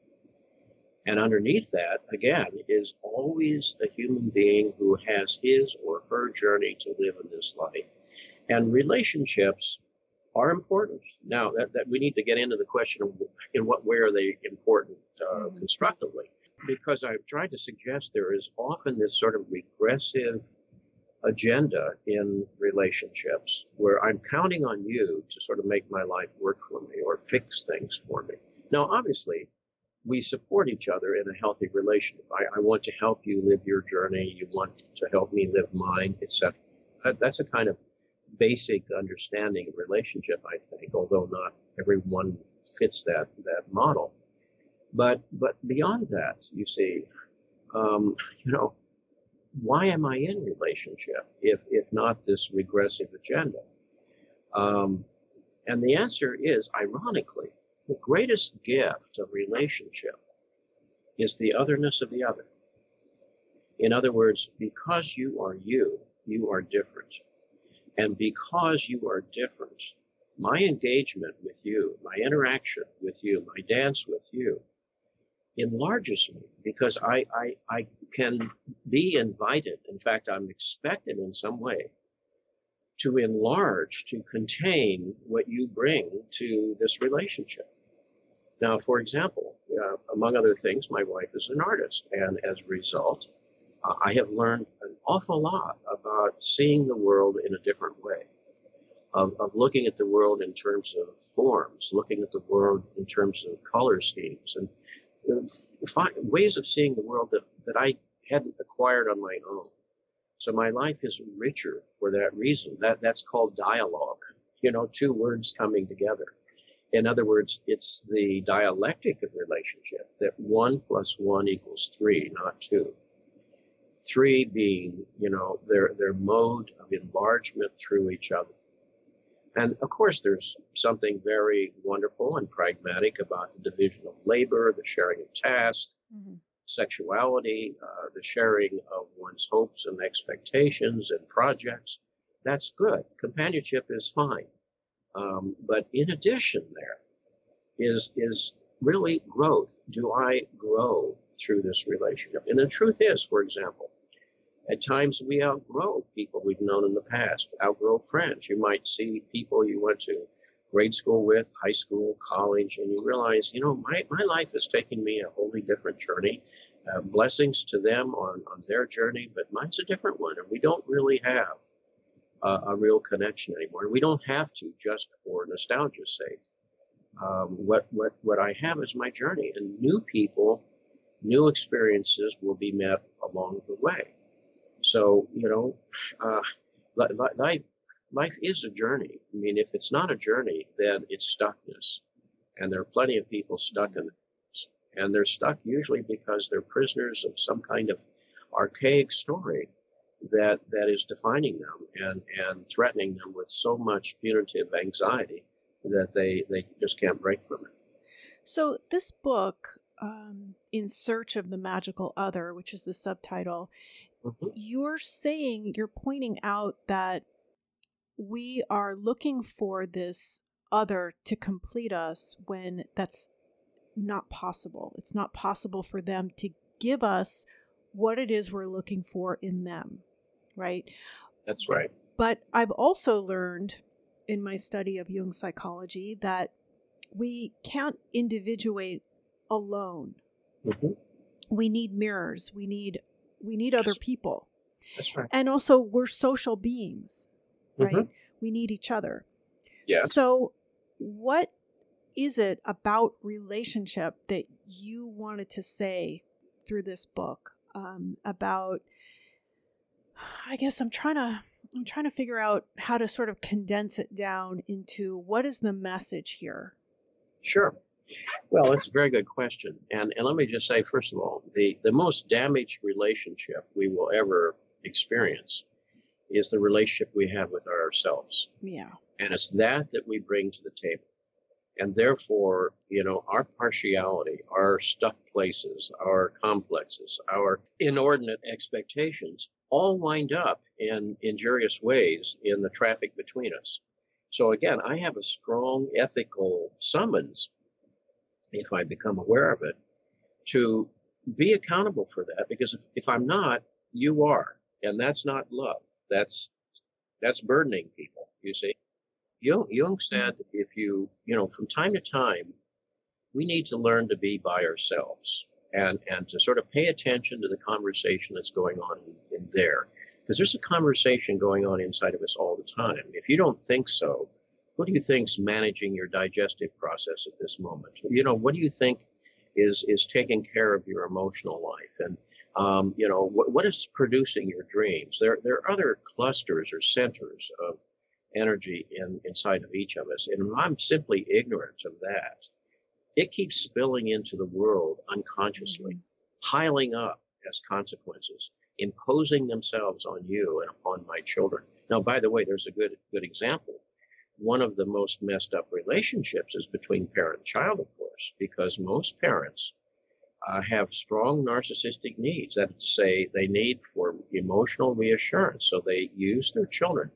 Speaker 2: And underneath that, again, is always a human being who has his or her journey to live in this life. And relationships are important. Now, that, that we need to get into the question of in what way are they important uh, mm-hmm. constructively. Because I've tried to suggest there is often this sort of regressive agenda in relationships where I'm counting on you to sort of make my life work for me or fix things for me. Now, obviously, we support each other in a healthy relationship. I, I want to help you live your journey. You want to help me live mine, etc. That, that's a kind of basic understanding of relationship, I think, although not everyone fits that that model. But but beyond that, you see, um, you know, why am I in relationship if if not this regressive agenda? Um, and the answer is, ironically, the greatest gift of relationship is the otherness of the other. In other words, because you are you, you are different. And because you are different, my engagement with you, my interaction with you, my dance with you enlarges me because I, I, I can be invited. In fact, I'm expected in some way to enlarge, to contain what you bring to this relationship. Now, for example, uh, among other things, my wife is an artist, and as a result, uh, I have learned awful lot about seeing the world in a different way, of, of looking at the world in terms of forms, looking at the world in terms of color schemes, and ways of seeing the world that, that I hadn't acquired on my own. So my life is richer for that reason. That that's called dialogue. You know, two words coming together. In other words, it's the dialectic of relationship that one plus one equals three, not two. Three being, you know, their, their mode of enlargement through each other. And of course, there's something very wonderful and pragmatic about the division of labor, the sharing of tasks, mm-hmm. sexuality, uh, the sharing of one's hopes and expectations and projects. That's good. Companionship is fine. Um, but in addition, there is is really growth. Do I grow through this relationship? And the truth is, for example, at times we outgrow people we've known in the past, outgrow friends. You might see people you went to grade school with, high school, college, and you realize, you know, my, my life is taking me a wholly different journey. Uh, blessings to them on, on their journey, but mine's a different one, and we don't really have a real connection anymore. And We don't have to just for nostalgia's sake. Um, what what what I have is my journey, and new people, new experiences will be met along the way. So you know, uh, life life is a journey. I mean, if it's not a journey, then it's stuckness, and there are plenty of people stuck in it, and they're stuck usually because they're prisoners of some kind of archaic story that that is defining them and and threatening them with so much punitive anxiety that they they just can't break from it.
Speaker 1: So this book, um, "In Search of the Magical Other," which is the subtitle, mm-hmm. you're saying you're pointing out that we are looking for this other to complete us when that's not possible. It's not possible for them to give us what it is we're looking for in them right?
Speaker 2: That's right.
Speaker 1: But I've also learned in my study of Jung psychology that we can't individuate alone. Mm-hmm. We need mirrors. We need we need other people.
Speaker 2: That's right.
Speaker 1: And also we're social beings, right? Mm-hmm. We need each other.
Speaker 2: Yeah.
Speaker 1: So what is it about relationship that you wanted to say through this book um, about. I guess I'm trying to I'm trying to figure out how to sort of condense it down into what is the message here.
Speaker 2: Sure. Well, that's a very good question. And and let me just say, first of all, the, the most damaged relationship we will ever experience is the relationship we have with ourselves.
Speaker 1: Yeah.
Speaker 2: And it's that that we bring to the table. And therefore, you know, our partiality, our stuck places, our complexes, our inordinate expectations all wind up in injurious ways in the traffic between us. So again, I have a strong ethical summons, if I become aware of it, to be accountable for that because if, if I'm not, you are. And that's not love. That's that's burdening people, you see. Jung, Jung said mm-hmm. if you, you know, from time to time, we need to learn to be by ourselves and, and to sort of pay attention to the conversation that's going on in, in there. Because there's a conversation going on inside of us all the time. If you don't think so, who do you think's managing your digestive process at this moment? You know, what do you think is is taking care of your emotional life? And um, you know, what, what is producing your dreams? There there are other clusters or centers of energy in, inside of each of us. And I'm simply ignorant of that. It keeps spilling into the world unconsciously, mm-hmm. piling up as consequences, imposing themselves on you and upon my children. Now, by the way, there's a good good example. One of the most messed up relationships is between parent and child, of course, because most parents uh, have strong narcissistic needs. That is to say, they need for emotional reassurance. So they use their children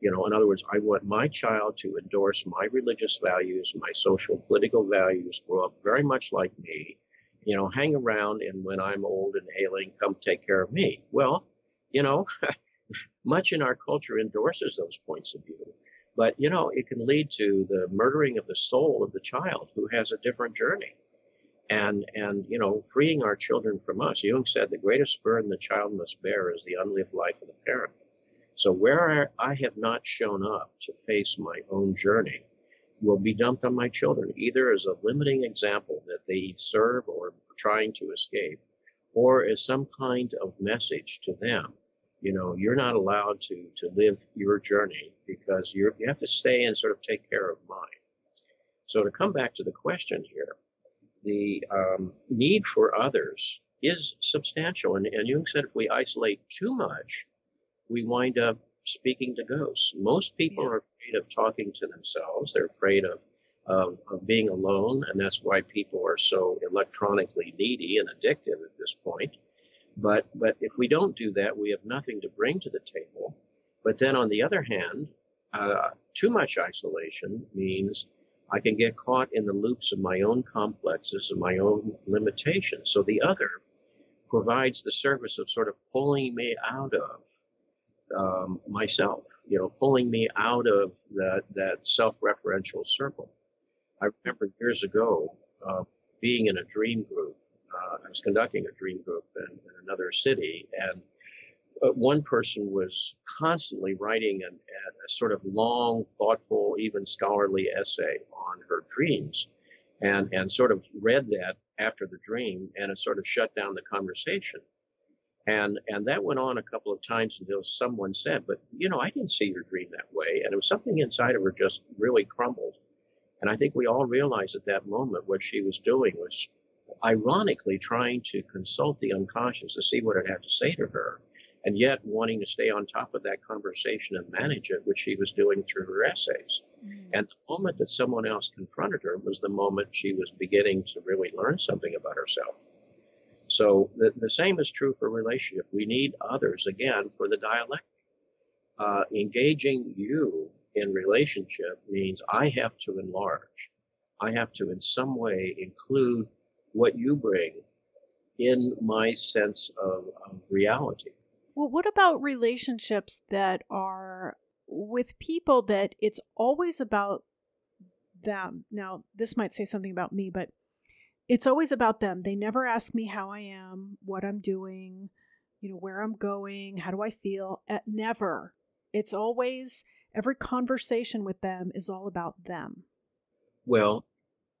Speaker 2: you know, in other words, I want my child to endorse my religious values, my social political values, grow up very much like me, you know, hang around and when I'm old and ailing, come take care of me. Well, you know, much in our culture endorses those points of view. But, you know, it can lead to the murdering of the soul of the child who has a different journey. And, and, you know, freeing our children from us. Jung said the greatest burden the child must bear is the unlived life of the parent. So where I have not shown up to face my own journey will be dumped on my children, either as a limiting example that they serve or trying to escape, or as some kind of message to them. You know, you're not allowed to to live your journey because you you have to stay and sort of take care of mine. So to come back to the question here, the um, need for others is substantial, and, and Jung said if we isolate too much, we wind up speaking to ghosts. Most people yeah. are afraid of talking to themselves. They're afraid of, of, of being alone, and that's why people are so electronically needy and addictive at this point. But but if we don't do that, we have nothing to bring to the table. But then on the other hand, uh, too much isolation means I can get caught in the loops of my own complexes and my own limitations. So the other provides the service of sort of pulling me out of um, myself, you know, pulling me out of that, that self-referential circle. I remember years ago uh, being in a dream group. Uh, I was conducting a dream group in another city, and uh, one person was constantly writing an, a sort of long, thoughtful, even scholarly essay on her dreams, and and sort of read that after the dream, and it sort of shut down the conversation. And and that went on a couple of times until someone said, "But you know, I didn't see your dream that way." And it was something inside of her just really crumbled. And I think we all realized at that moment what she was doing was ironically trying to consult the unconscious to see what it had to say to her, and yet wanting to stay on top of that conversation and manage it, which she was doing through her essays. Mm-hmm. And the moment that someone else confronted her was the moment she was beginning to really learn something about herself. So the, the same is true for relationship. We need others again for the dialectic. Uh, engaging you in relationship means I have to enlarge. I have to, in some way, include what you bring in my sense of, of reality.
Speaker 1: Well, what about relationships that are with people that it's always about them? Now, this might say something about me, but it's always about them. They never ask me how I am, what I'm doing, you know, where I'm going, how do I feel. At never. It's always every conversation with them is all about them.
Speaker 2: Well,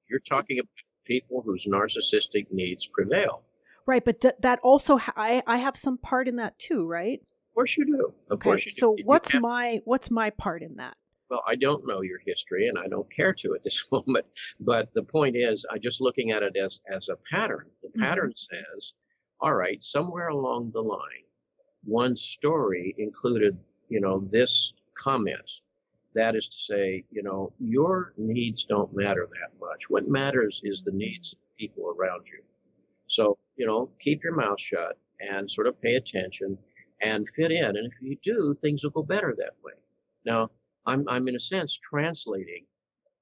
Speaker 2: you're talking about people whose narcissistic needs prevail.
Speaker 1: Right, but th- that also ha- I I have some part in that too, right?
Speaker 2: Of course you do. Of
Speaker 1: okay,
Speaker 2: course you do.
Speaker 1: so what's
Speaker 2: have,
Speaker 1: my what's my part in that?
Speaker 2: Well, I don't know your history, and I don't care to at this moment. But the point is, I'm just looking at it as as a pattern. The mm-hmm. pattern mm-hmm. says, all right, somewhere along the line, one story included, you know, this comment. That is to say, you know, your needs don't matter that much. What matters is the needs of people around you. So, you know, keep your mouth shut and sort of pay attention and fit in. And if you do, things will go better that way. Now, I'm, I'm in a sense translating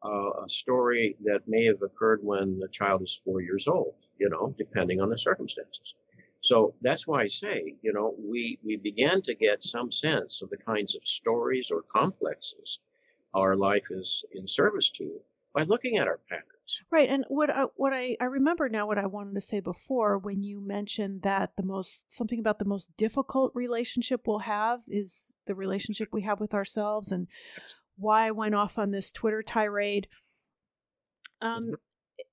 Speaker 2: uh, a story that may have occurred when the child is four years old, you know, depending on the circumstances. So that's why I say, you know, we, we began to get some sense of the kinds of stories or complexes our life is in service to by looking at our patterns.
Speaker 1: Right, and what I, what I I remember now what I wanted to say before when you mentioned that the most something about the most difficult relationship we'll have is the relationship we have with ourselves, and why I went off on this Twitter tirade. Um, mm-hmm.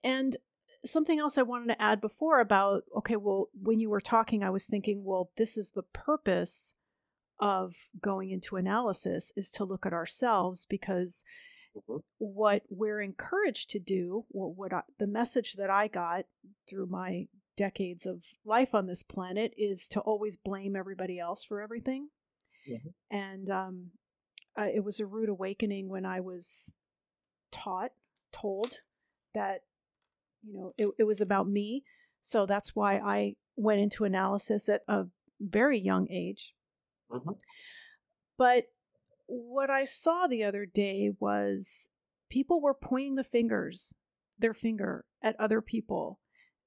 Speaker 1: and something else I wanted to add before about okay, well, when you were talking, I was thinking, well, this is the purpose of going into analysis is to look at ourselves because mm-hmm. what we're encouraged to do, what, what I, the message that I got through my decades of life on this planet is to always blame everybody else for everything. Mm-hmm. And um, uh, it was a rude awakening when I was taught, told that, you know, it, it was about me. So that's why I went into analysis at a very young age. Mm-hmm. But what I saw the other day was people were pointing the fingers, their finger at other people,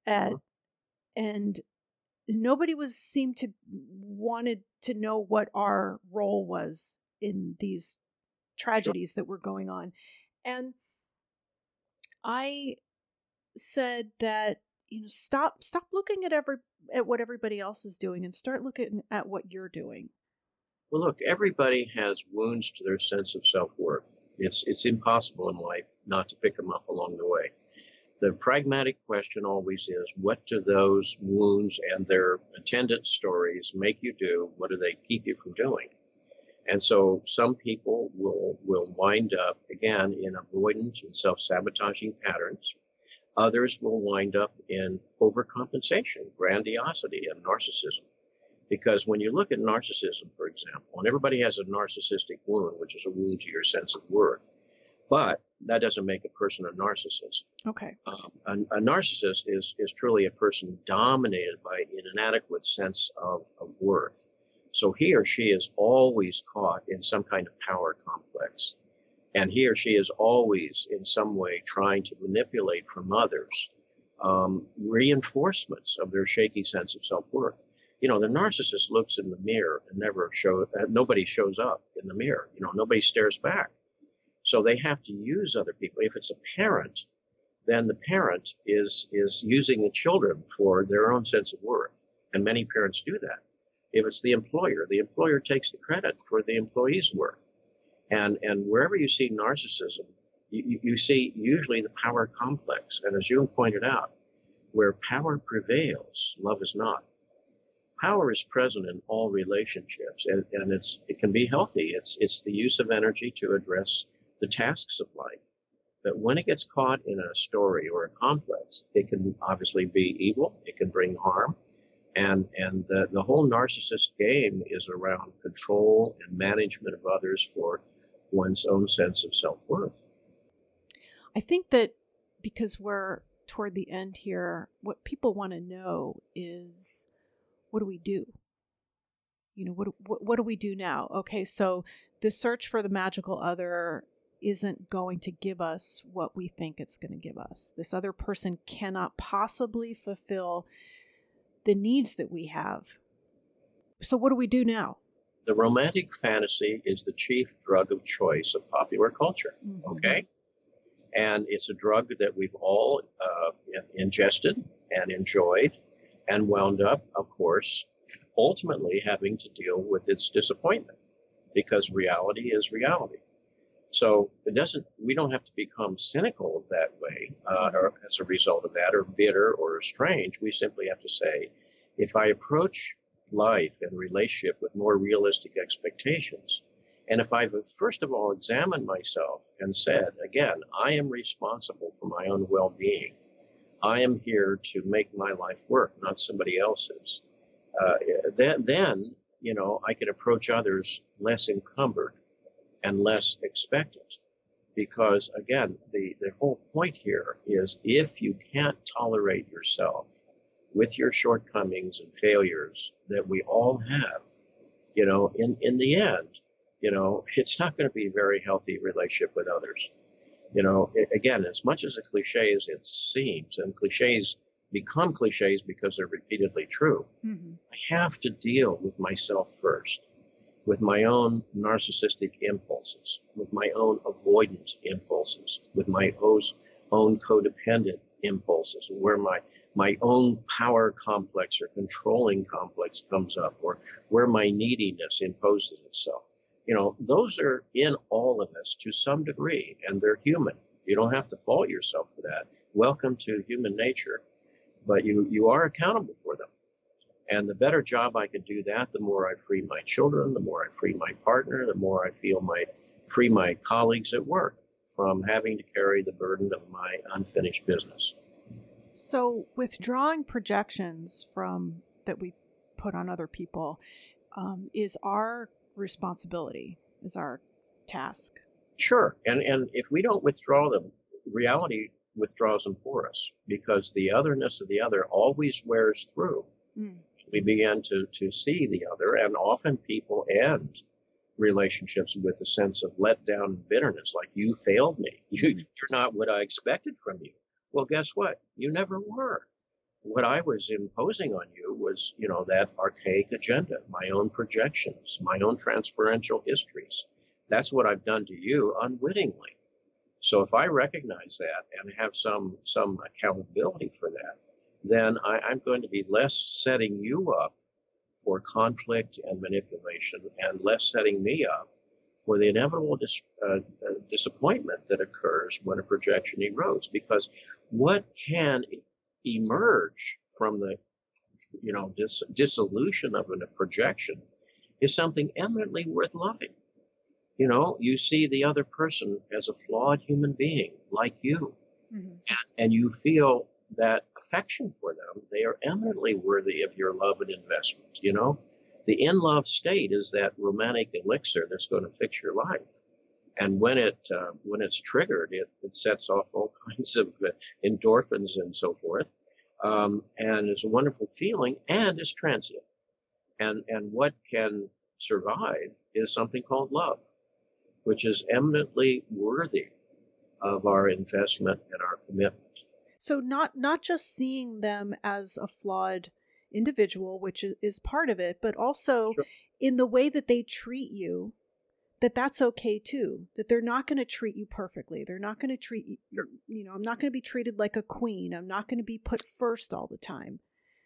Speaker 1: at mm-hmm. and nobody was seemed to wanted to know what our role was in these tragedies sure. that were going on. And I said that you know stop stop looking at every at what everybody else is doing and start looking at what you're doing
Speaker 2: well, look, everybody has wounds to their sense of self worth. It's, it's impossible in life not to pick them up along the way. The pragmatic question always is what do those wounds and their attendant stories make you do? What do they keep you from doing? And so some people will, will wind up, again, in avoidant and self sabotaging patterns. Others will wind up in overcompensation, grandiosity, and narcissism. Because when you look at narcissism, for example, and everybody has a narcissistic wound, which is a wound to your sense of worth, but that doesn't make a person a narcissist.
Speaker 1: Okay.
Speaker 2: Um, a, a, narcissist is, is truly a person dominated by an inadequate sense of, of worth. So he or she is always caught in some kind of power complex. And he or she is always in some way trying to manipulate from others um, reinforcements of their shaky sense of self worth you know, the narcissist looks in the mirror and never shows, uh, nobody shows up in the mirror. You know, nobody stares back. So they have to use other people. If it's a parent, then the parent is, is using the children for their own sense of worth. And many parents do that. If it's the employer, the employer takes the credit for the employee's work. And, and wherever you see narcissism, you, you see usually the power complex. And as Jung pointed out, where power prevails, love is not. Power is present in all relationships and, and it's it can be healthy. It's it's the use of energy to address the tasks of life. But when it gets caught in a story or a complex it can obviously be evil. It can bring harm. And and the, the whole narcissist game is around control and management of others for one's own sense of self-worth
Speaker 1: i think that because we're toward the end here what people want to know is what do we do? You know, what, what, what do we do now? Okay, so the search for the magical other isn't going to give us what we think it's going to give us. This other person cannot possibly fulfill the needs that we have. So, what do we do now?
Speaker 2: The romantic fantasy is the chief drug of choice of popular culture. Mm-hmm. Okay? And it's a drug that we've all uh, ingested and enjoyed and wound up, of course, ultimately having to deal with its disappointment because reality is reality. So it doesn't. We don't have to become cynical that way, uh, or as a result of that, or bitter or estranged. We simply have to say, if I approach life and relationship with more realistic expectations, and if I've first of all examined myself and said, again, I am responsible for my own well-being. I am here to make my life work, not somebody else's. Uh, then, then you know, I can approach others less encumbered and less expectant. Because again, the, the whole point here is if you can't tolerate yourself with your shortcomings and failures that we all have, you know, in, in the end, you know, it's not going to be a very healthy relationship with others. You know, again, as much as a cliche as it seems, and cliches become cliches because they're repeatedly true, mm-hmm. I have to deal with myself first with my own narcissistic impulses, with my own avoidance impulses, with my own codependent impulses, where my my own power complex or controlling complex comes up, or where my neediness imposes itself. You know, those are in all of us to some degree, and they're human. You don't have to fault yourself for that. Welcome to human nature, but you you are accountable for them. And the better job I can do that, the more I free my children, the more I free my partner, the more I feel my free my colleagues at work from having to carry the burden of my unfinished business.
Speaker 1: So, withdrawing projections from that we put on other people um, is our responsibility, is our task.
Speaker 2: Sure, and and if we don't withdraw them, reality withdraws them for us because the otherness of the other always wears through. Mm we begin to, to see the other, and often people end relationships with a sense of letdown and bitterness, like you failed me. You, mm-hmm. you're not what I expected from you. Well, guess what? You never were. What I was imposing on you was, you know, that archaic agenda, my own projections, my own transferential histories. That's what I've done to you unwittingly. So if I recognize that and have some some accountability for that, then I, am going to be less setting you up for conflict and manipulation and less setting me up for the inevitable dis, uh, uh, disappointment that occurs when a projection erodes. Because what can emerge from the you know dis- dissolution of a projection is something eminently worth loving. You know, you see the other person as a flawed human being like you, mm-hmm. and, and you feel that affection for them, they are eminently worthy of your love and investment. You know, the in love state is that romantic elixir that's going to fix your life. And when it uh, when it's triggered, it, it sets off all kinds of uh, endorphins and so forth, um, and it's a wonderful feeling and it's transient. And and what can survive is something called love, which is eminently worthy of our investment and our commitment.
Speaker 1: So not not just seeing them as a flawed individual, which is part of it, but also sure. in the way that they treat you, that that's okay too. That they're not going to treat you perfectly. They're not going to treat you, sure. you know, I'm not going to be treated like a queen. I'm not going to be put first all the time.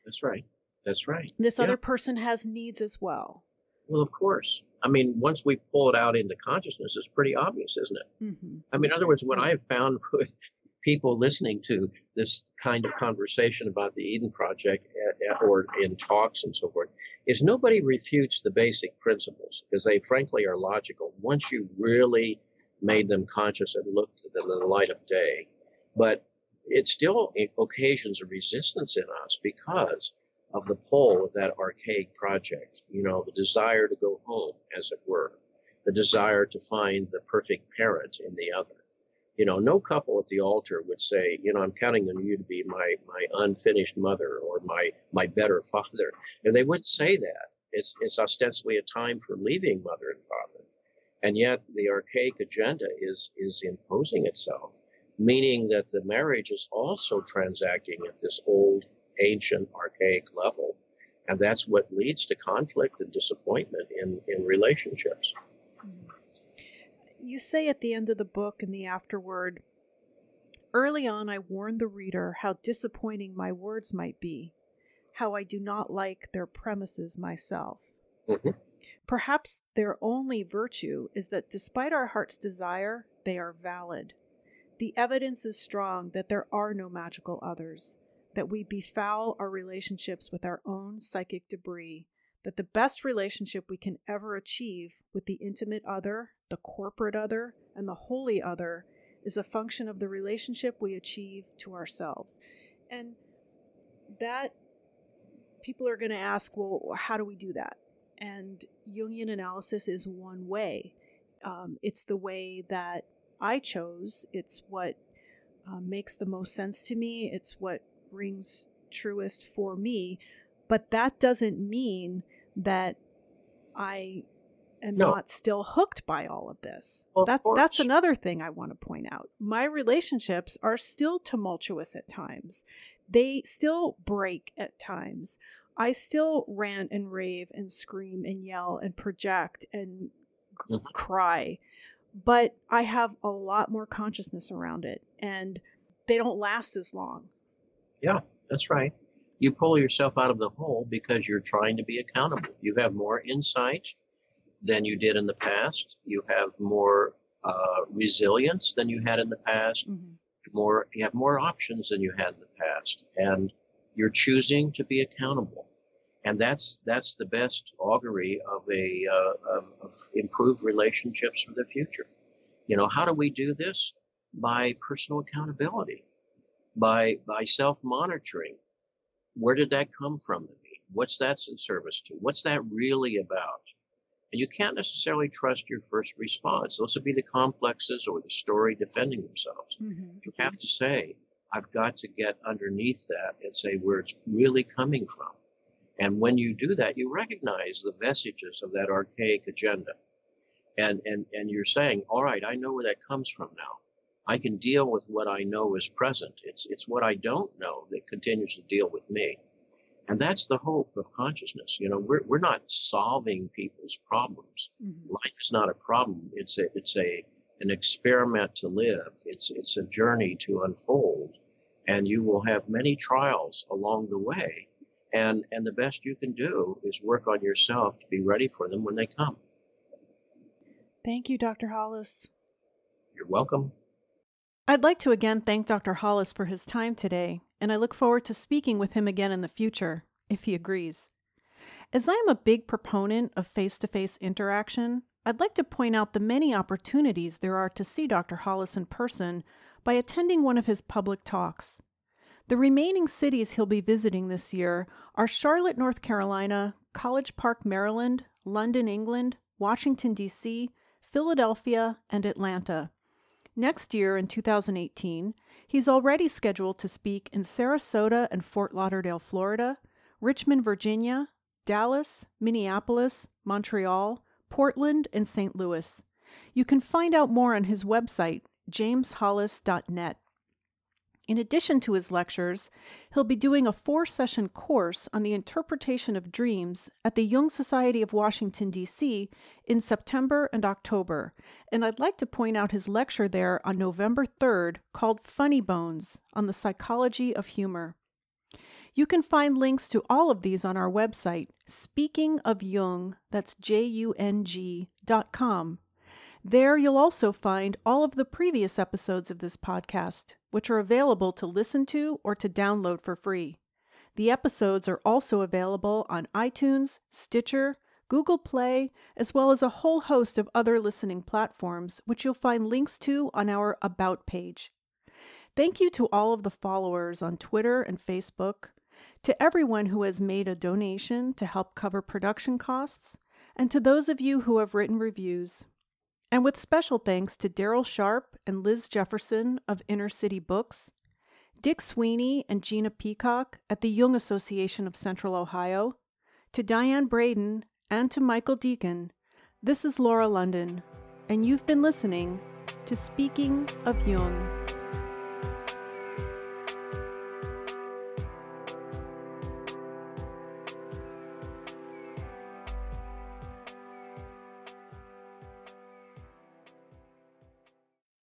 Speaker 2: That's right. That's right.
Speaker 1: This yeah. other person has needs as well.
Speaker 2: Well, of course. I mean, once we pull it out into consciousness, it's pretty obvious, isn't it? Mm-hmm. I mean, in other words, what I have found with people listening to this kind of conversation about the Eden Project at, at, or in talks and so forth is nobody refutes the basic principles because they frankly are logical once you really made them conscious and looked at them in the light of day. But it still occasions a resistance in us because of the pull of that archaic project, you know, the desire to go home, as it were, the desire to find the perfect parent in the other you know, no couple at the altar would say, you know, I'm counting on you to be my my unfinished mother or my my better father. And they wouldn't say that. It's it's ostensibly a time for leaving mother and father. And yet the archaic agenda is is imposing itself, meaning that the marriage is also transacting at this old, ancient, archaic level. And that's what leads to conflict and disappointment in, in relationships
Speaker 1: you say at the end of the book in the afterword Early on, I warned the reader how disappointing my words might be, how I do not like their premises myself. Mm-hmm. Perhaps their only virtue is that despite our heart's desire, they are valid. The evidence is strong that there are no magical others, that we befoul our relationships with our own psychic debris, that the best relationship we can ever achieve with the intimate other, the corporate other, and the holy other is a function of the relationship we achieve to ourselves. And that people are going to ask, well, how do we do that? And Jungian analysis is one way. Um, it's the way that I chose. It's what uh, makes the most sense to me. It's what rings truest for me. But that doesn't mean that I am no. not still hooked by all of this.
Speaker 2: Well,
Speaker 1: that,
Speaker 2: of
Speaker 1: that's another thing I want to point out. My relationships are still tumultuous at times, they still break at times. I still rant and rave and scream and yell and project and mm-hmm. cry, but I have a lot more consciousness around it and they don't last as long.
Speaker 2: Yeah, that's right. You pull yourself out of the hole because you're trying to be accountable. You have more insight than you did in the past. You have more uh, resilience than you had in the past. Mm-hmm. More, you have more options than you had in the past, and you're choosing to be accountable and that's that's the best augury of a uh, of, of improved relationships for the future. You know, how do we do this? By personal accountability, by by self monitoring. Where did that come from to me? What's that in service to? What's that really about? And you can't necessarily trust your first response. Those would be the complexes or the story defending themselves. Mm-hmm. You have to say, I've got to get underneath that and say where it's really coming from. And when you do that, you recognize the vestiges of that archaic agenda. And, and, and you're saying, all right, I know where that comes from now. I can deal with what I know is present. It's, it's what I don't know that continues to deal with me. And that's the hope of consciousness. You know, we're, we're not solving people's problems. Mm-hmm. Life is not a problem. It's a, it's a, an experiment to live. It's, it's a journey to unfold. And you will have many trials along the way and and the best you can do is work on yourself to be ready for them when they come
Speaker 1: thank you dr hollis
Speaker 2: you're welcome
Speaker 1: i'd like to again thank dr hollis for his time today and i look forward to speaking with him again in the future if he agrees as i am a big proponent of face-to-face interaction i'd like to point out the many opportunities there are to see dr hollis in person by attending one of his public talks the remaining cities he'll be visiting this year are Charlotte, North Carolina, College Park, Maryland, London, England, Washington, D.C., Philadelphia, and Atlanta. Next year, in 2018, he's already scheduled to speak in Sarasota and Fort Lauderdale, Florida, Richmond, Virginia, Dallas, Minneapolis, Montreal, Portland, and St. Louis. You can find out more on his website, jameshollis.net. In addition to his lectures, he'll be doing a four session course on the interpretation of dreams at the Jung Society of Washington, D.C. in September and October. And I'd like to point out his lecture there on November 3rd called Funny Bones on the Psychology of Humor. You can find links to all of these on our website, Speaking of Jung, that's J U N G dot com. There you'll also find all of the previous episodes of this podcast, which are available to listen to or to download for free. The episodes are also available on iTunes, Stitcher, Google Play, as well as a whole host of other listening platforms, which you'll find links to on our About page. Thank you to all of the followers on Twitter and Facebook, to everyone who has made a donation to help cover production costs, and to those of you who have written reviews. And with special thanks to Daryl Sharp and Liz Jefferson of Inner City Books, Dick Sweeney and Gina Peacock at the Jung Association of Central Ohio, to Diane Braden, and to Michael Deacon, this is Laura London, and you've been listening to Speaking of Jung.